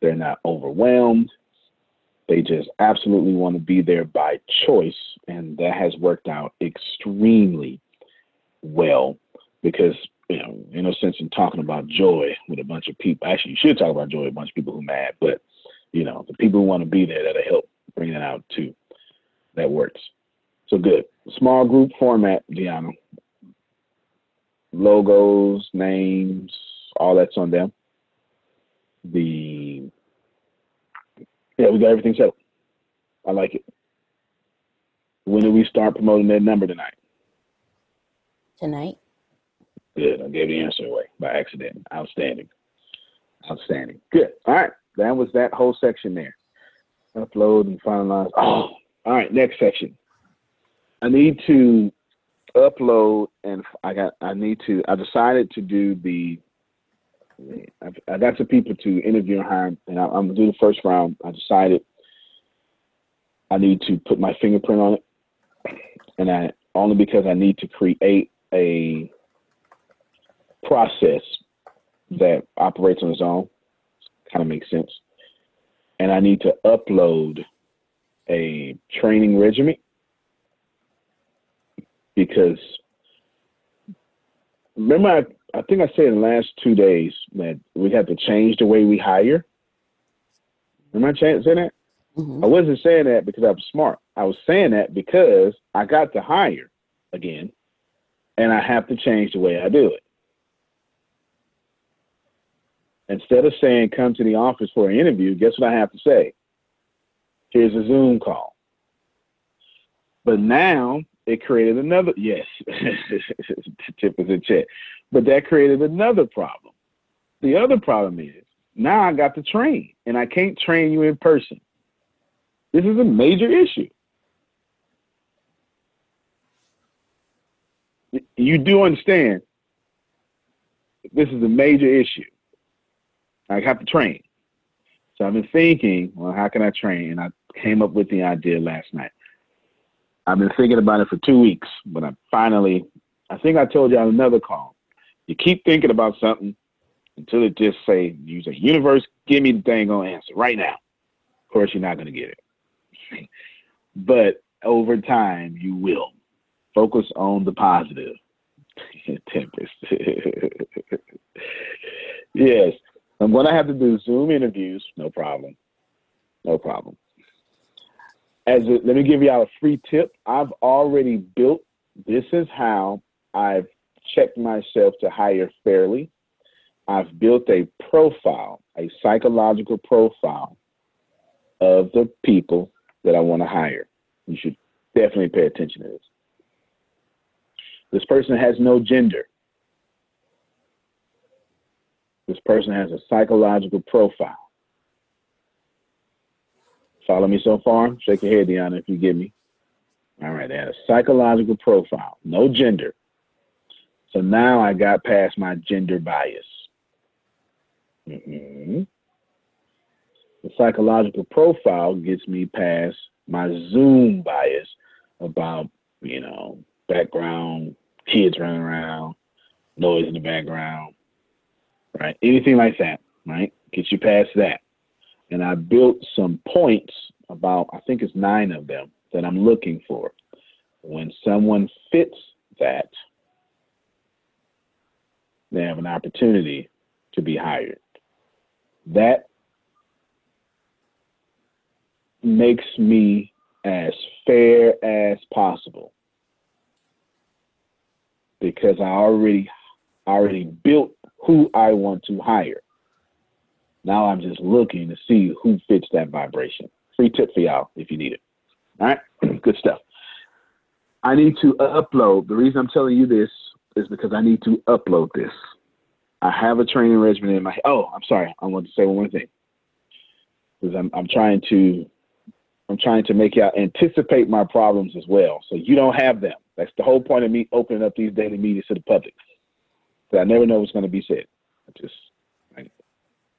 They're not overwhelmed. They just absolutely want to be there by choice. And that has worked out extremely well because, you know, in no sense in talking about joy with a bunch of people. Actually, you should talk about joy with a bunch of people who are mad, but, you know, the people who want to be there that'll help bring that out too. That works. So good. Small group format, Deanna. Logos, names, all that's on them the yeah, we got everything settled. I like it. When do we start promoting that number tonight? Tonight. Good. I gave the answer away by accident. Outstanding. Outstanding. Good. All right. That was that whole section there. Upload and finalize. Oh, all right. Next section. I need to upload and I got I need to I decided to do the I, I got some people to interview and hire, and I, am gonna do the first round. I decided I need to put my fingerprint on it, and I only because I need to create a process that operates on its own. Kind of makes sense. And I need to upload a training regimen because remember I I think I said in the last two days that we have to change the way we hire. Am I saying that? Mm-hmm. I wasn't saying that because I was smart. I was saying that because I got to hire again, and I have to change the way I do it. Instead of saying come to the office for an interview, guess what I have to say? Here's a Zoom call. But now it created another yes, [laughs] tip is in check. But that created another problem. The other problem is now I got to train, and I can't train you in person. This is a major issue. You do understand this is a major issue. I have to train. So I've been thinking, well, how can I train? And I came up with the idea last night. I've been thinking about it for two weeks, but I finally, I think I told you on another call. You keep thinking about something until it just say, you say, universe, give me the dang on answer right now. Of course, you're not going to get it. [laughs] but over time, you will. Focus on the positive. [laughs] Tempest. [laughs] yes. I'm going to have to do Zoom interviews. No problem. No problem. As a, let me give you all a free tip. I've already built. This is how I've checked myself to hire fairly. I've built a profile, a psychological profile of the people that I want to hire. You should definitely pay attention to this. This person has no gender. This person has a psychological profile. Follow me so far? Shake your head, Deanna, if you get me. All right, they had a psychological profile, no gender. So now I got past my gender bias. Mm-hmm. The psychological profile gets me past my Zoom bias about, you know, background, kids running around, noise in the background, right? Anything like that, right? Get you past that. And I built some points about, I think it's nine of them that I'm looking for. When someone fits that, they have an opportunity to be hired. That makes me as fair as possible because I already already built who I want to hire. Now I'm just looking to see who fits that vibration. Free tip for y'all if you need it. All right, [clears throat] good stuff. I need to upload. The reason I'm telling you this is because I need to upload this. I have a training regimen in my. Oh, I'm sorry. I want to say one more thing because I'm I'm trying to I'm trying to make y'all anticipate my problems as well, so you don't have them. That's the whole point of me opening up these daily meetings to the public. Because I never know what's going to be said. I just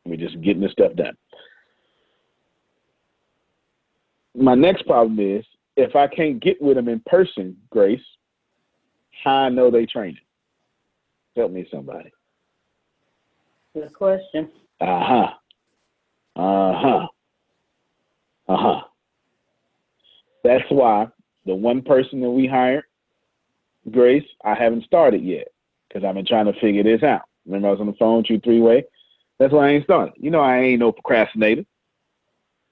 we're just getting this stuff done. My next problem is if I can't get with them in person, Grace, how I know they training? Help me, somebody. Good question. Uh huh. Uh huh. Uh huh. That's why the one person that we hired, Grace, I haven't started yet because I've been trying to figure this out. Remember, I was on the phone with you three way. That's why I ain't started. You know, I ain't no procrastinator.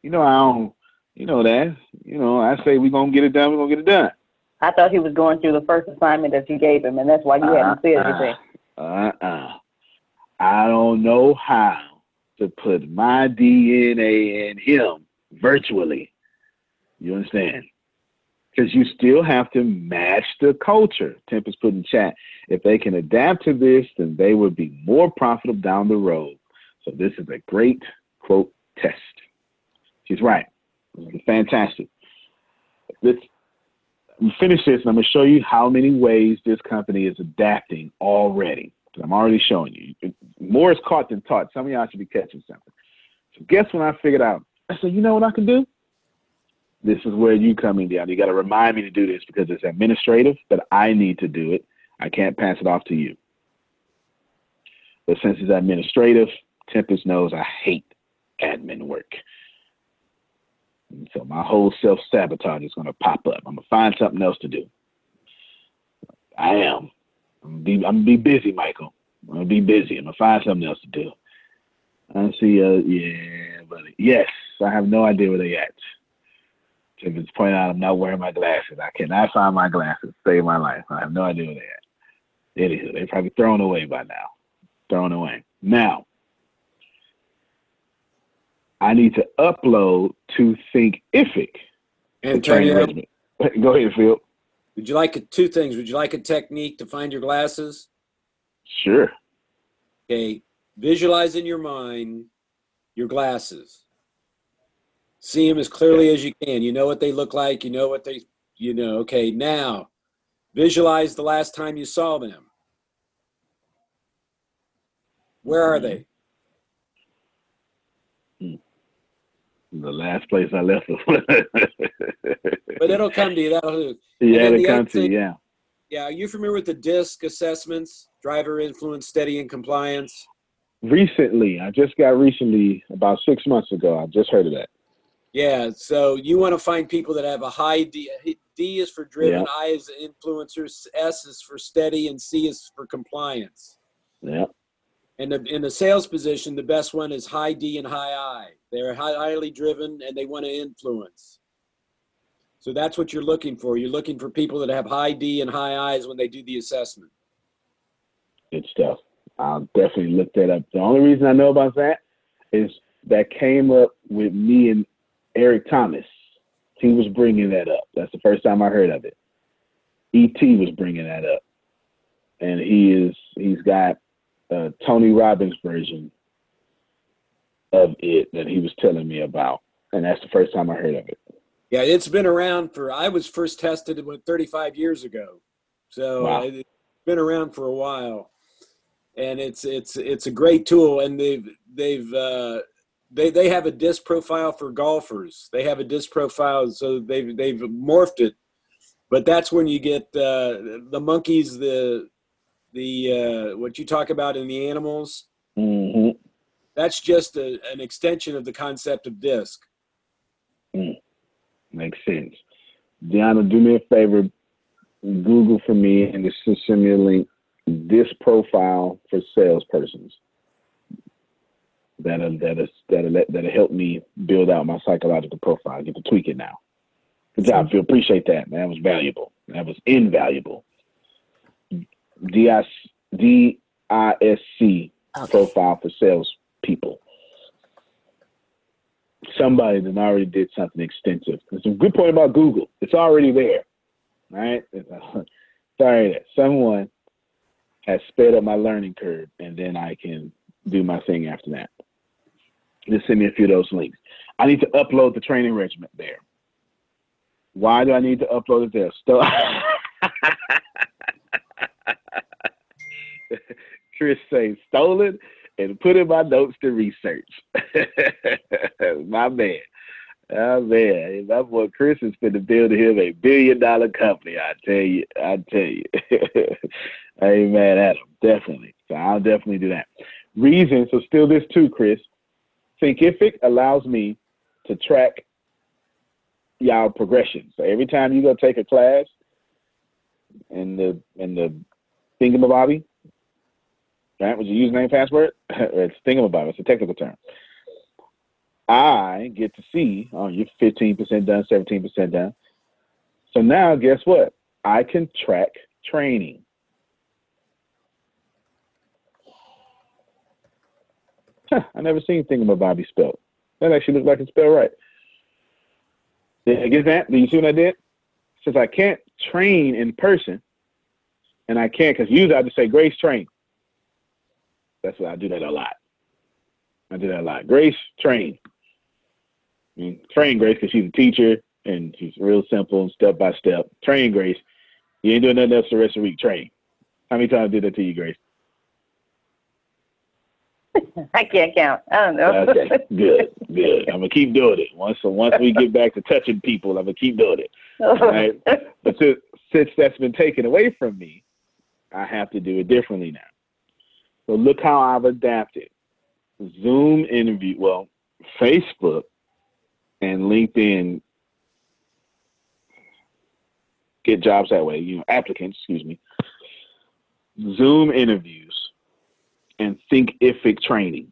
You know, I don't. You know that. You know, I say we gonna get it done. We gonna get it done. I thought he was going through the first assignment that you gave him, and that's why you hadn't said anything. Uh uh. I don't know how to put my DNA in him virtually. You understand? Because you still have to match the culture. Tempest put in chat. If they can adapt to this, then they would be more profitable down the road. So this is a great quote test. She's right. Fantastic. Let's finish this, and I'm to show you how many ways this company is adapting already. I'm already showing you. More is caught than taught. Some of y'all should be catching something. So guess when I figured out? I said, you know what I can do? This is where you come in down. You got to remind me to do this because it's administrative, but I need to do it. I can't pass it off to you. But since it's administrative, Tempest knows I hate admin work. And so my whole self sabotage is going to pop up. I'm going to find something else to do. I am. I'm I'm gonna be busy, Michael. I'm gonna be busy. I'm gonna find something else to do. I see. Uh, yeah, but yes, I have no idea where they at. It's point out, I'm not wearing my glasses. I cannot find my glasses. Save my life. I have no idea where they at. Anywho, they're probably thrown away by now. Thrown away. Now, I need to upload to Thinkific. Antonio, [laughs] Go ahead, Phil. would you like a, two things? Would you like a technique to find your glasses? Sure. Okay, visualize in your mind your glasses. See them as clearly as you can. You know what they look like. You know what they, you know. Okay, now visualize the last time you saw them. Where are mm-hmm. they? The last place I left them. [laughs] But it'll come to you. That'll. [laughs] yeah, the other country. thing- Yeah. Yeah, are you familiar with the DISC assessments? Driver influence, steady, and compliance. Recently, I just got recently about six months ago. I just heard of that. Yeah, so you want to find people that have a high D. D is for driven, Yeah. I is influencers, S is for steady, and C is for compliance. Yeah. And the, in the sales position, the best one is high D and high I. They're highly driven and they want to influence. So that's what you're looking for. You're looking for people that have high D and high I's when they do the assessment. Good stuff. I'll definitely look that up. The only reason I know about that is that came up with me and Eric Thomas. He was bringing that up. That's the first time I heard of it. ET was bringing that up, and he is he's got a Tony Robbins version of it that he was telling me about, and that's the first time I heard of it. Yeah, it's been around for. I was first tested about 35 years ago, so Wow. it's been around for a while, and it's it's it's a great tool. And they've they've uh, they they have a disc profile for golfers. They have a disc profile, so they've they've morphed it. But that's when you get uh, the monkeys, the the uh, what you talk about in the animals. hmm That's just a, an extension of the concept of disc. Mm. Makes sense. Deanna, do me a favor. Google for me and just send me a link. DISC profile for salespersons. That'll that'll that'll that'll help me build out my psychological profile. I get to tweak it now. Good job, Phil. Appreciate that, man. That was valuable. That was invaluable. D I D I S C Okay. profile for sales people. Somebody that already did something extensive. It's a good point about Google. It's already there. Right? [laughs] Sorry that. Someone has sped up my learning curve, and then I can do my thing after that. Just send me a few of those links. I need to upload the training regiment there. Why do I need to upload it there? Still, [laughs] Chris say stolen and put in my notes to research. [laughs] my man. Oh man, that's what Chris is to build him a billion dollar company. I tell you, I tell you. [laughs] Amen, Adam. Definitely. So I'll definitely do that. Reason, so still this too, Chris. Thinkific allows me to track y'all progression. So every time you go take a class in the in the thingamabobby, right? With your username password, [laughs] it's thingamabobby. It's a technical term. I get to see, oh, you're 15% done, 17% done. So now, guess what? I can track training. Huh, I never seen thingamabobby spelled. That actually looks like it's spelled right. Did I get that? Do you see what I did? Since I can't train in person, and I can't, because usually I just say Grace train. That's what I do that a lot. I do that a lot. Grace train. I mean, train Grace because she's a teacher and she's real simple, and step by step. Train Grace. You ain't doing nothing else the rest of the week. Train. How many times did that to you, Grace? [laughs] I can't count. I don't know. Okay, [laughs] good, good. I'm gonna keep doing it. Once once we get back to touching people, I'm gonna keep doing it. All right. [laughs] But since, since that's been taken away from me, I have to do it differently now. So look how I've adapted. Zoom interview, well, Facebook and LinkedIn get jobs that way, you know, applicants, excuse me. Zoom interviews and Thinkific training.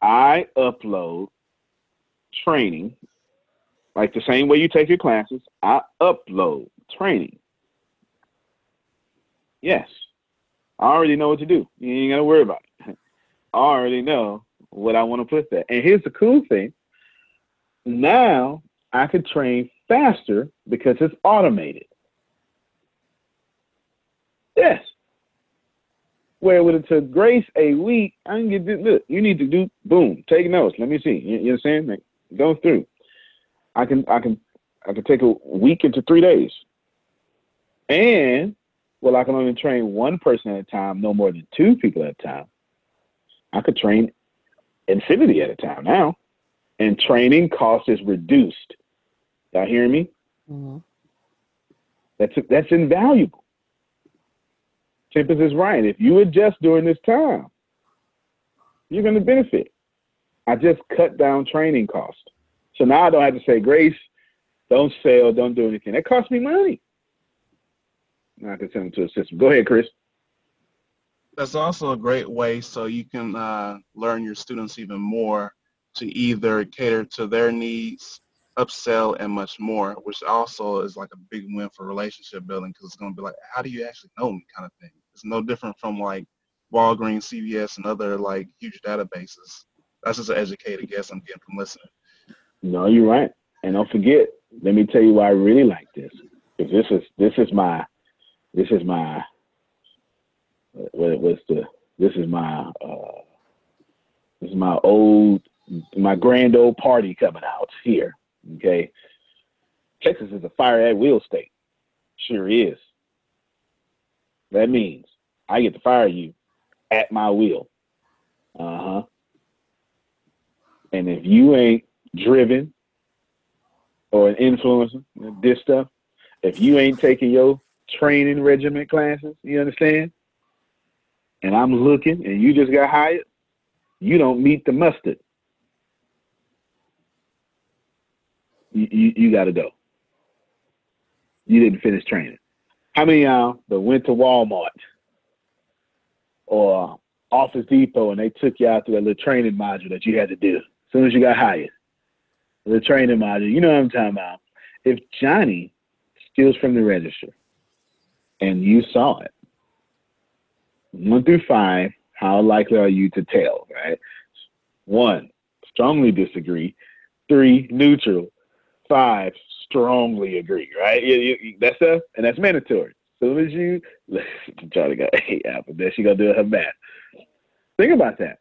I upload training, like the same way you take your classes, I upload training. Yes. I already know what to do. You ain't gotta worry about it. [laughs] I already know what I want to put there. And here's the cool thing. Now I could train faster because it's automated. Yes. Where would it took Grace a week, I can get this. Look, you need to do boom, take notes. Let me see. You, you understand? Like, go through. I can I can I can take a week into three days. And well, I can only train one person at a time, no more than two people at a time. I could train infinity at a time now. And training cost is reduced. Y'all hearing me? Mm-hmm. That's that's invaluable. Tempest is right. If you adjust during this time, you're going to benefit. I just cut down training cost. So now I don't have to say, Grace, don't sell, don't do anything. That costs me money. I can send them to a system. Go ahead, Chris. That's also a great way so you can uh, learn your students even more to either cater to their needs, upsell, and much more, which also is like a big win for relationship building because it's going to be like, how do you actually know me kind of thing. It's no different from like Walgreens, CVS, and other like huge databases. That's just an educated guess I'm getting from listening. No, you're right. And don't forget, let me tell you why I really like this. Because this is this is my this is my what what's the this is my uh this is my old my grand old party coming out here. Okay. Texas is a fire at will state. Sure is. That means I get to fire you at my will. Uh huh. And if you ain't driven or an influencer, this stuff, if you ain't taking your training regiment classes, you understand? And I'm looking and you just got hired, you don't meet the mustard. You, you, you got to go. You didn't finish training. How many y'all that went to Walmart or Office Depot and they took you out through that little training module that you had to do as soon as you got hired? The training module. You know what I'm talking about. If Johnny steals from the register and you saw it, one through five, how likely are you to tell, right? One, strongly disagree. Three, neutral. Five, strongly agree, right? You, you, that's a, and that's mandatory. As soon as you, [laughs] Charlie got [laughs] eight apples, then she gonna do her math. Think about that.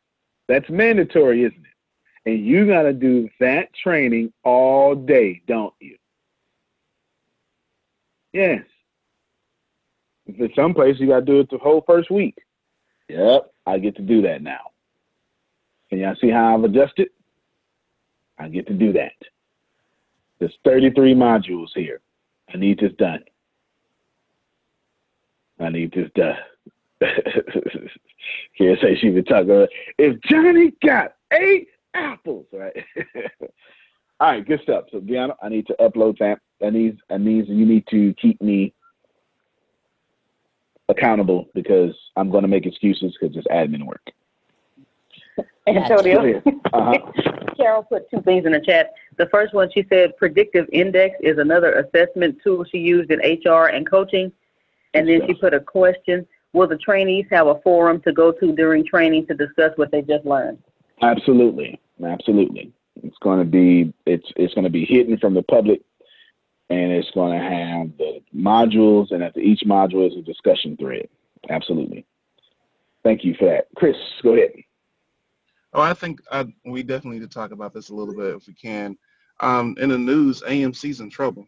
That's mandatory, isn't it? And you gotta do that training all day, don't you? Yes. For some places, you gotta do it the whole first week. Yep, I get to do that now. Can y'all see how I've adjusted? I get to do that. There's 33 modules here. I need this done. I need this done. [laughs] Can't say she would talk about if Johnny got eight apples, right? [laughs] All right, good stuff. So Deanna, I need to upload that. That needs I needs you need to keep me accountable because I'm gonna make excuses because it's admin work. Antonio, Uh-huh. [laughs] Carol put two things in the chat. The first one, she said predictive index is another assessment tool she used in HR and coaching. And then she put a question, will the trainees have a forum to go to during training to discuss what they just learned? Absolutely, absolutely. It's going to be it's it's going to be hidden from the public, and it's going to have the modules, and after each module is a discussion thread. Absolutely. Thank you for that, Chris. Go ahead. Oh, I think uh, we definitely need to talk about this a little bit if we can. Um, in the news, AMC's in trouble.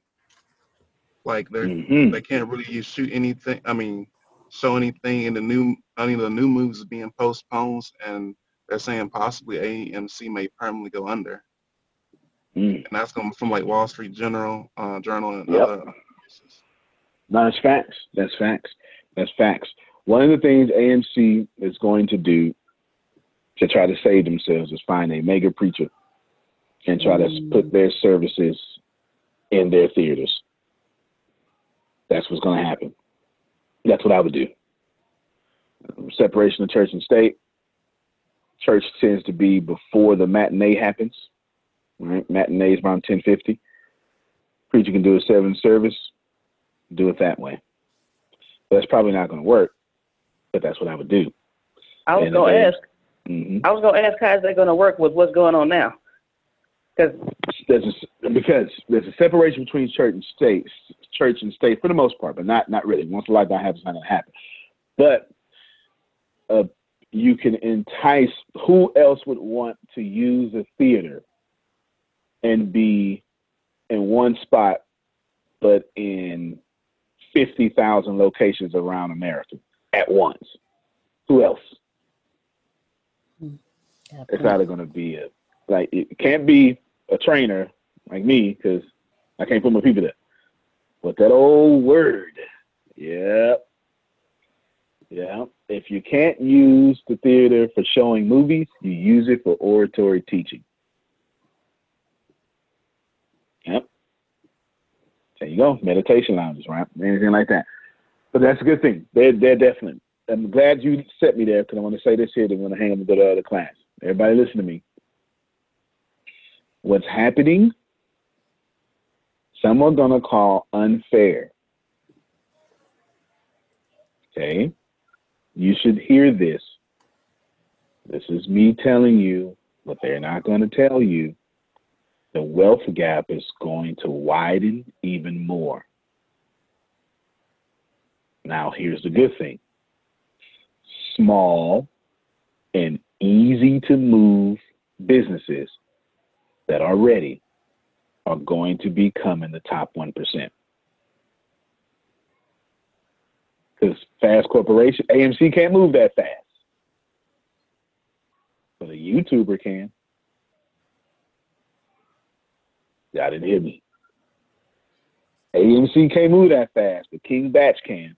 Like they Mhm. they can't really shoot anything. I mean, show anything in the new. I mean, the new movies are being postponed, and they're saying possibly AMC may permanently go under. Mm. And that's coming from like Wall Street General uh, Journal and Yep. other. No, that's facts. That's facts. That's facts. One of the things AMC is going to do to try to save themselves is find a mega preacher and try to put their services in their theaters. That's what's going to happen. That's what I would do. Separation of church and state. Church tends to be before the matinee happens. Right? Matinee is around ten fifty. Preacher can do a seven service. Do it that way. But that's probably not going to work. But that's what I would do. I was gonna again, ask, Mhm. I was gonna ask how is that gonna work with what's going on now? Because there's a, because there's a separation between church and state, church and state for the most part, but not not really. Once the lockdown happens, it's not gonna happen. But uh, you can entice. Who else would want to use a theater and be in one spot, but in fifty thousand locations around America at once? Who else? Hmm. It's either going to be a like it can't be a trainer like me because I can't put my people there. But that old word, yeah, yeah. If you can't use the theater for showing movies, you use it for oratory teaching. Yep. There you go. Meditation lounges, right? Anything like that. But that's a good thing. They're they're definitely. I'm glad you set me there because I want to say this here. Then when to hang up and go to the other class. Everybody listen to me. What's happening? Some are gonna call unfair. Okay? You should hear this. This is me telling you what they're not going to tell you. The wealth gap is going to widen even more. Now, here's the good thing small and easy to move businesses that are ready are going to become in the top 1%. Because fast corporation, AMC can't move that fast. But a YouTuber can. Y'all didn't hear me. AMC can't move that fast, but King Bach can.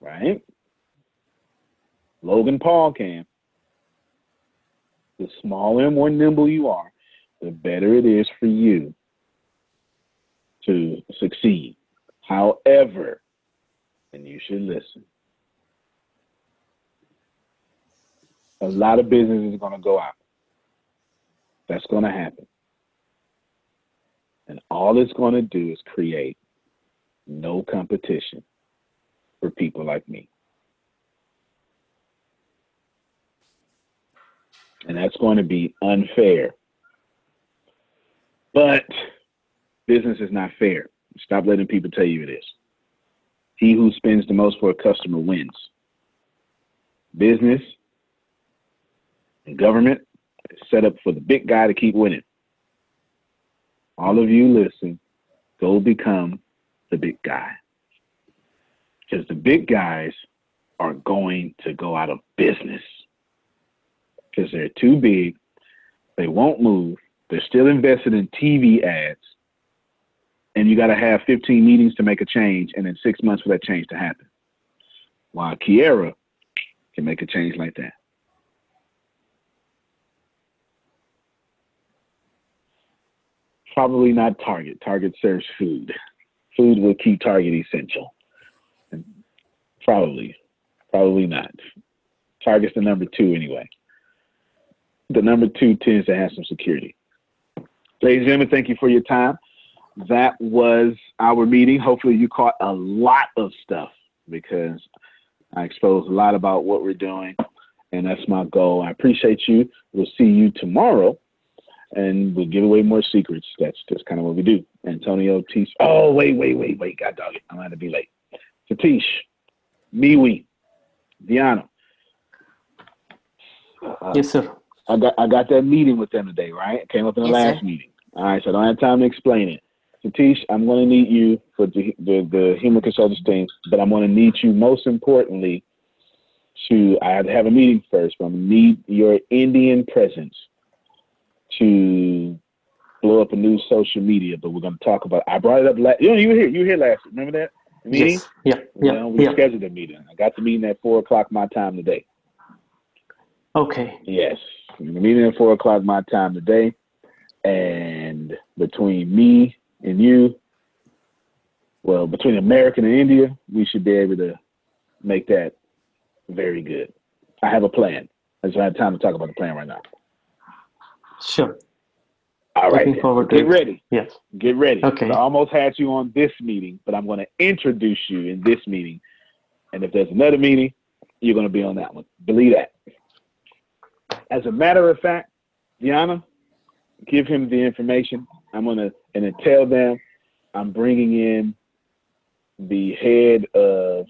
Right? Logan Paul can. The smaller and more nimble you are, the better it is for you to succeed. However, and you should listen. A lot of business is going to go out. That's going to happen. And all it's going to do is create no competition for people like me. And that's going to be unfair. But business is not fair. Stop letting people tell you it is. He who spends the most for a customer wins. Business and government set up for the big guy to keep winning. All of you listen, go become the big guy. Because the big guys are going to go out of business because they're too big. They won't move. They're still invested in TV ads. And you got to have 15 meetings to make a change and then six months for that change to happen. While Kiera can make a change like that. Probably not Target. Target serves food. Food will keep Target essential. And probably, probably not. Target's the number two anyway. The number two tends to have some security. Ladies and gentlemen, thank you for your time. That was our meeting. Hopefully, you caught a lot of stuff because I exposed a lot about what we're doing, and that's my goal. I appreciate you. We'll see you tomorrow and we'll give away more secrets. That's just kind of what we do. Antonio Teach. Oh, wait, wait, wait, wait. God dog it. I'm going to be late. Satish, Miwi, Diana. Uh, yes, sir. I got I got that meeting with them today, right? It came up in the yes, last sir. meeting. All right, so I don't have time to explain it. Satish, I'm going to need you for the, the, the human consultants thing, but I'm going to need you most importantly to, I have to have a meeting first, but I'm going to need your Indian presence to blow up a new social media, but we're going to talk about. It. I brought it up last. You know, you were here. You were here last. Remember that meeting? Yes. Yeah. Yeah. We yeah. scheduled a meeting. I got the meeting at four o'clock my time today. Okay. Yes, the meeting at four o'clock my time today, and between me and you, well, between America and India, we should be able to make that very good. I have a plan. I just don't have time to talk about the plan right now. Sure. All right. Looking forward Get to ready. Yes. Get ready. Okay. I almost had you on this meeting, but I'm going to introduce you in this meeting. And if there's another meeting, you're going to be on that one. Believe that. As a matter of fact, Diana, give him the information. I'm going to, and then tell them I'm bringing in the head of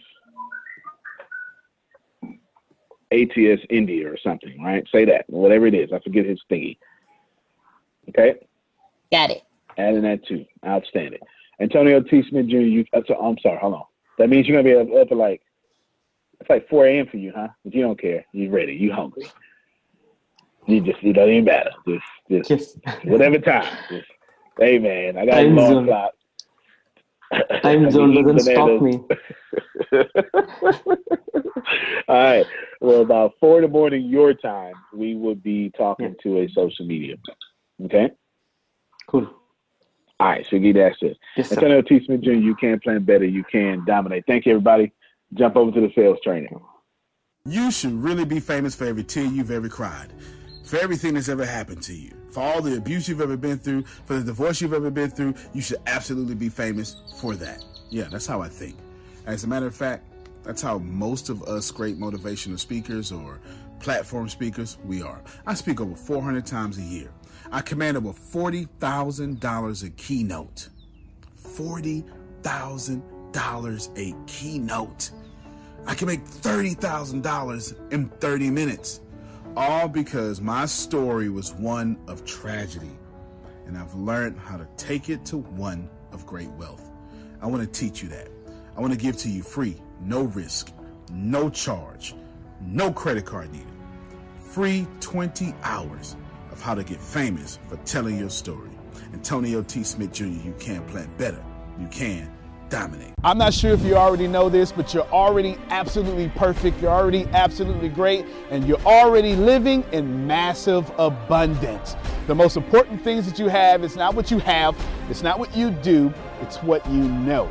ATS India or something, right? Say that, whatever it is. I forget his thingy. Okay. Got it. Adding that too. Outstanding. Antonio T. Smith Jr. You. Uh, I'm sorry. Hold on. That means you're gonna be up, up at like it's like 4 a.m. for you, huh? But you don't care. You ready? You hungry? You just it doesn't even matter. Just just Yes. whatever time. Just hey man, I got a Time long zone. clock. [laughs] Time zone doesn't stop me. [laughs] All right. Well, about four in the morning your time, we will be talking to a social media. Okay. Cool. All right. So get access. Yes, sir. Antonio T. Smith Jr. You can plan better. You can dominate. Thank you, everybody. Jump over to the sales training. You should really be famous for every tear you've ever cried, for everything that's ever happened to you, for all the abuse you've ever been through, for the divorce you've ever been through. You should absolutely be famous for that. Yeah, that's how I think. As a matter of fact, that's how most of us great motivational speakers or platform speakers we are. I speak over 400 times a year. I command over $40,000 a keynote. $40,000 a keynote. I can make $30,000 in 30 minutes. All because my story was one of tragedy. And I've learned how to take it to one of great wealth. I want to teach you that. I want to give to you free, no risk, no charge, no credit card needed. Free 20 hours of how to get famous for telling your story. Antonio T. Smith Jr., you can plan better. You can dominate. I'm not sure if you already know this, but you're already absolutely perfect. You're already absolutely great, and you're already living in massive abundance. The most important things that you have is not what you have, it's not what you do, it's what you know.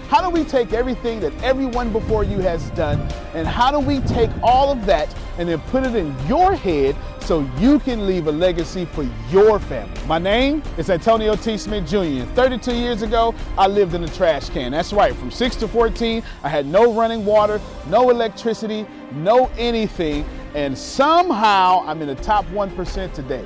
How do we take everything that everyone before you has done and how do we take all of that and then put it in your head so you can leave a legacy for your family? My name is Antonio T. Smith Jr. 32 years ago, I lived in a trash can. That's right, from 6 to 14, I had no running water, no electricity, no anything, and somehow I'm in the top 1% today.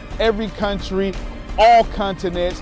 every country, all continents,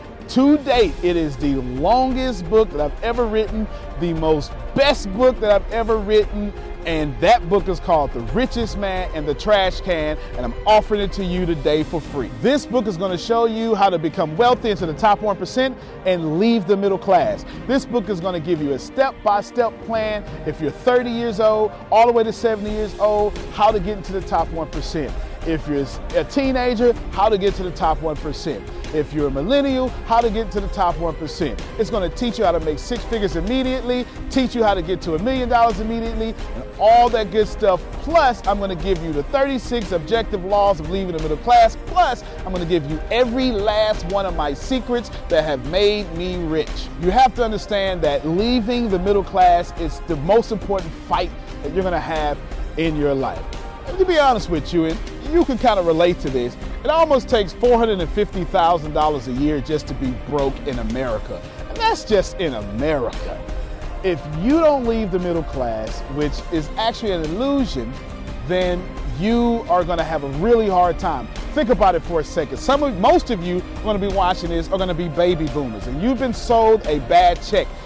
To date, it is the longest book that I've ever written, the most best book that I've ever written, and that book is called The Richest Man in the Trash Can, and I'm offering it to you today for free. This book is going to show you how to become wealthy into the top 1% and leave the middle class. This book is going to give you a step by step plan if you're 30 years old, all the way to 70 years old, how to get into the top 1%. If you're a teenager, how to get to the top 1%. If you're a millennial, how to get to the top 1%. It's going to teach you how to make six figures immediately, teach you how to get to a million dollars immediately, and all that good stuff. Plus, I'm going to give you the 36 objective laws of leaving the middle class. Plus, I'm going to give you every last one of my secrets that have made me rich. You have to understand that leaving the middle class is the most important fight that you're going to have in your life. And to be honest with you, and you can kind of relate to this, it almost takes $450,000 a year just to be broke in America. And that's just in America. If you don't leave the middle class, which is actually an illusion, then you are going to have a really hard time. Think about it for a second. Some of, most of you are going to be watching this are going to be baby boomers, and you've been sold a bad check.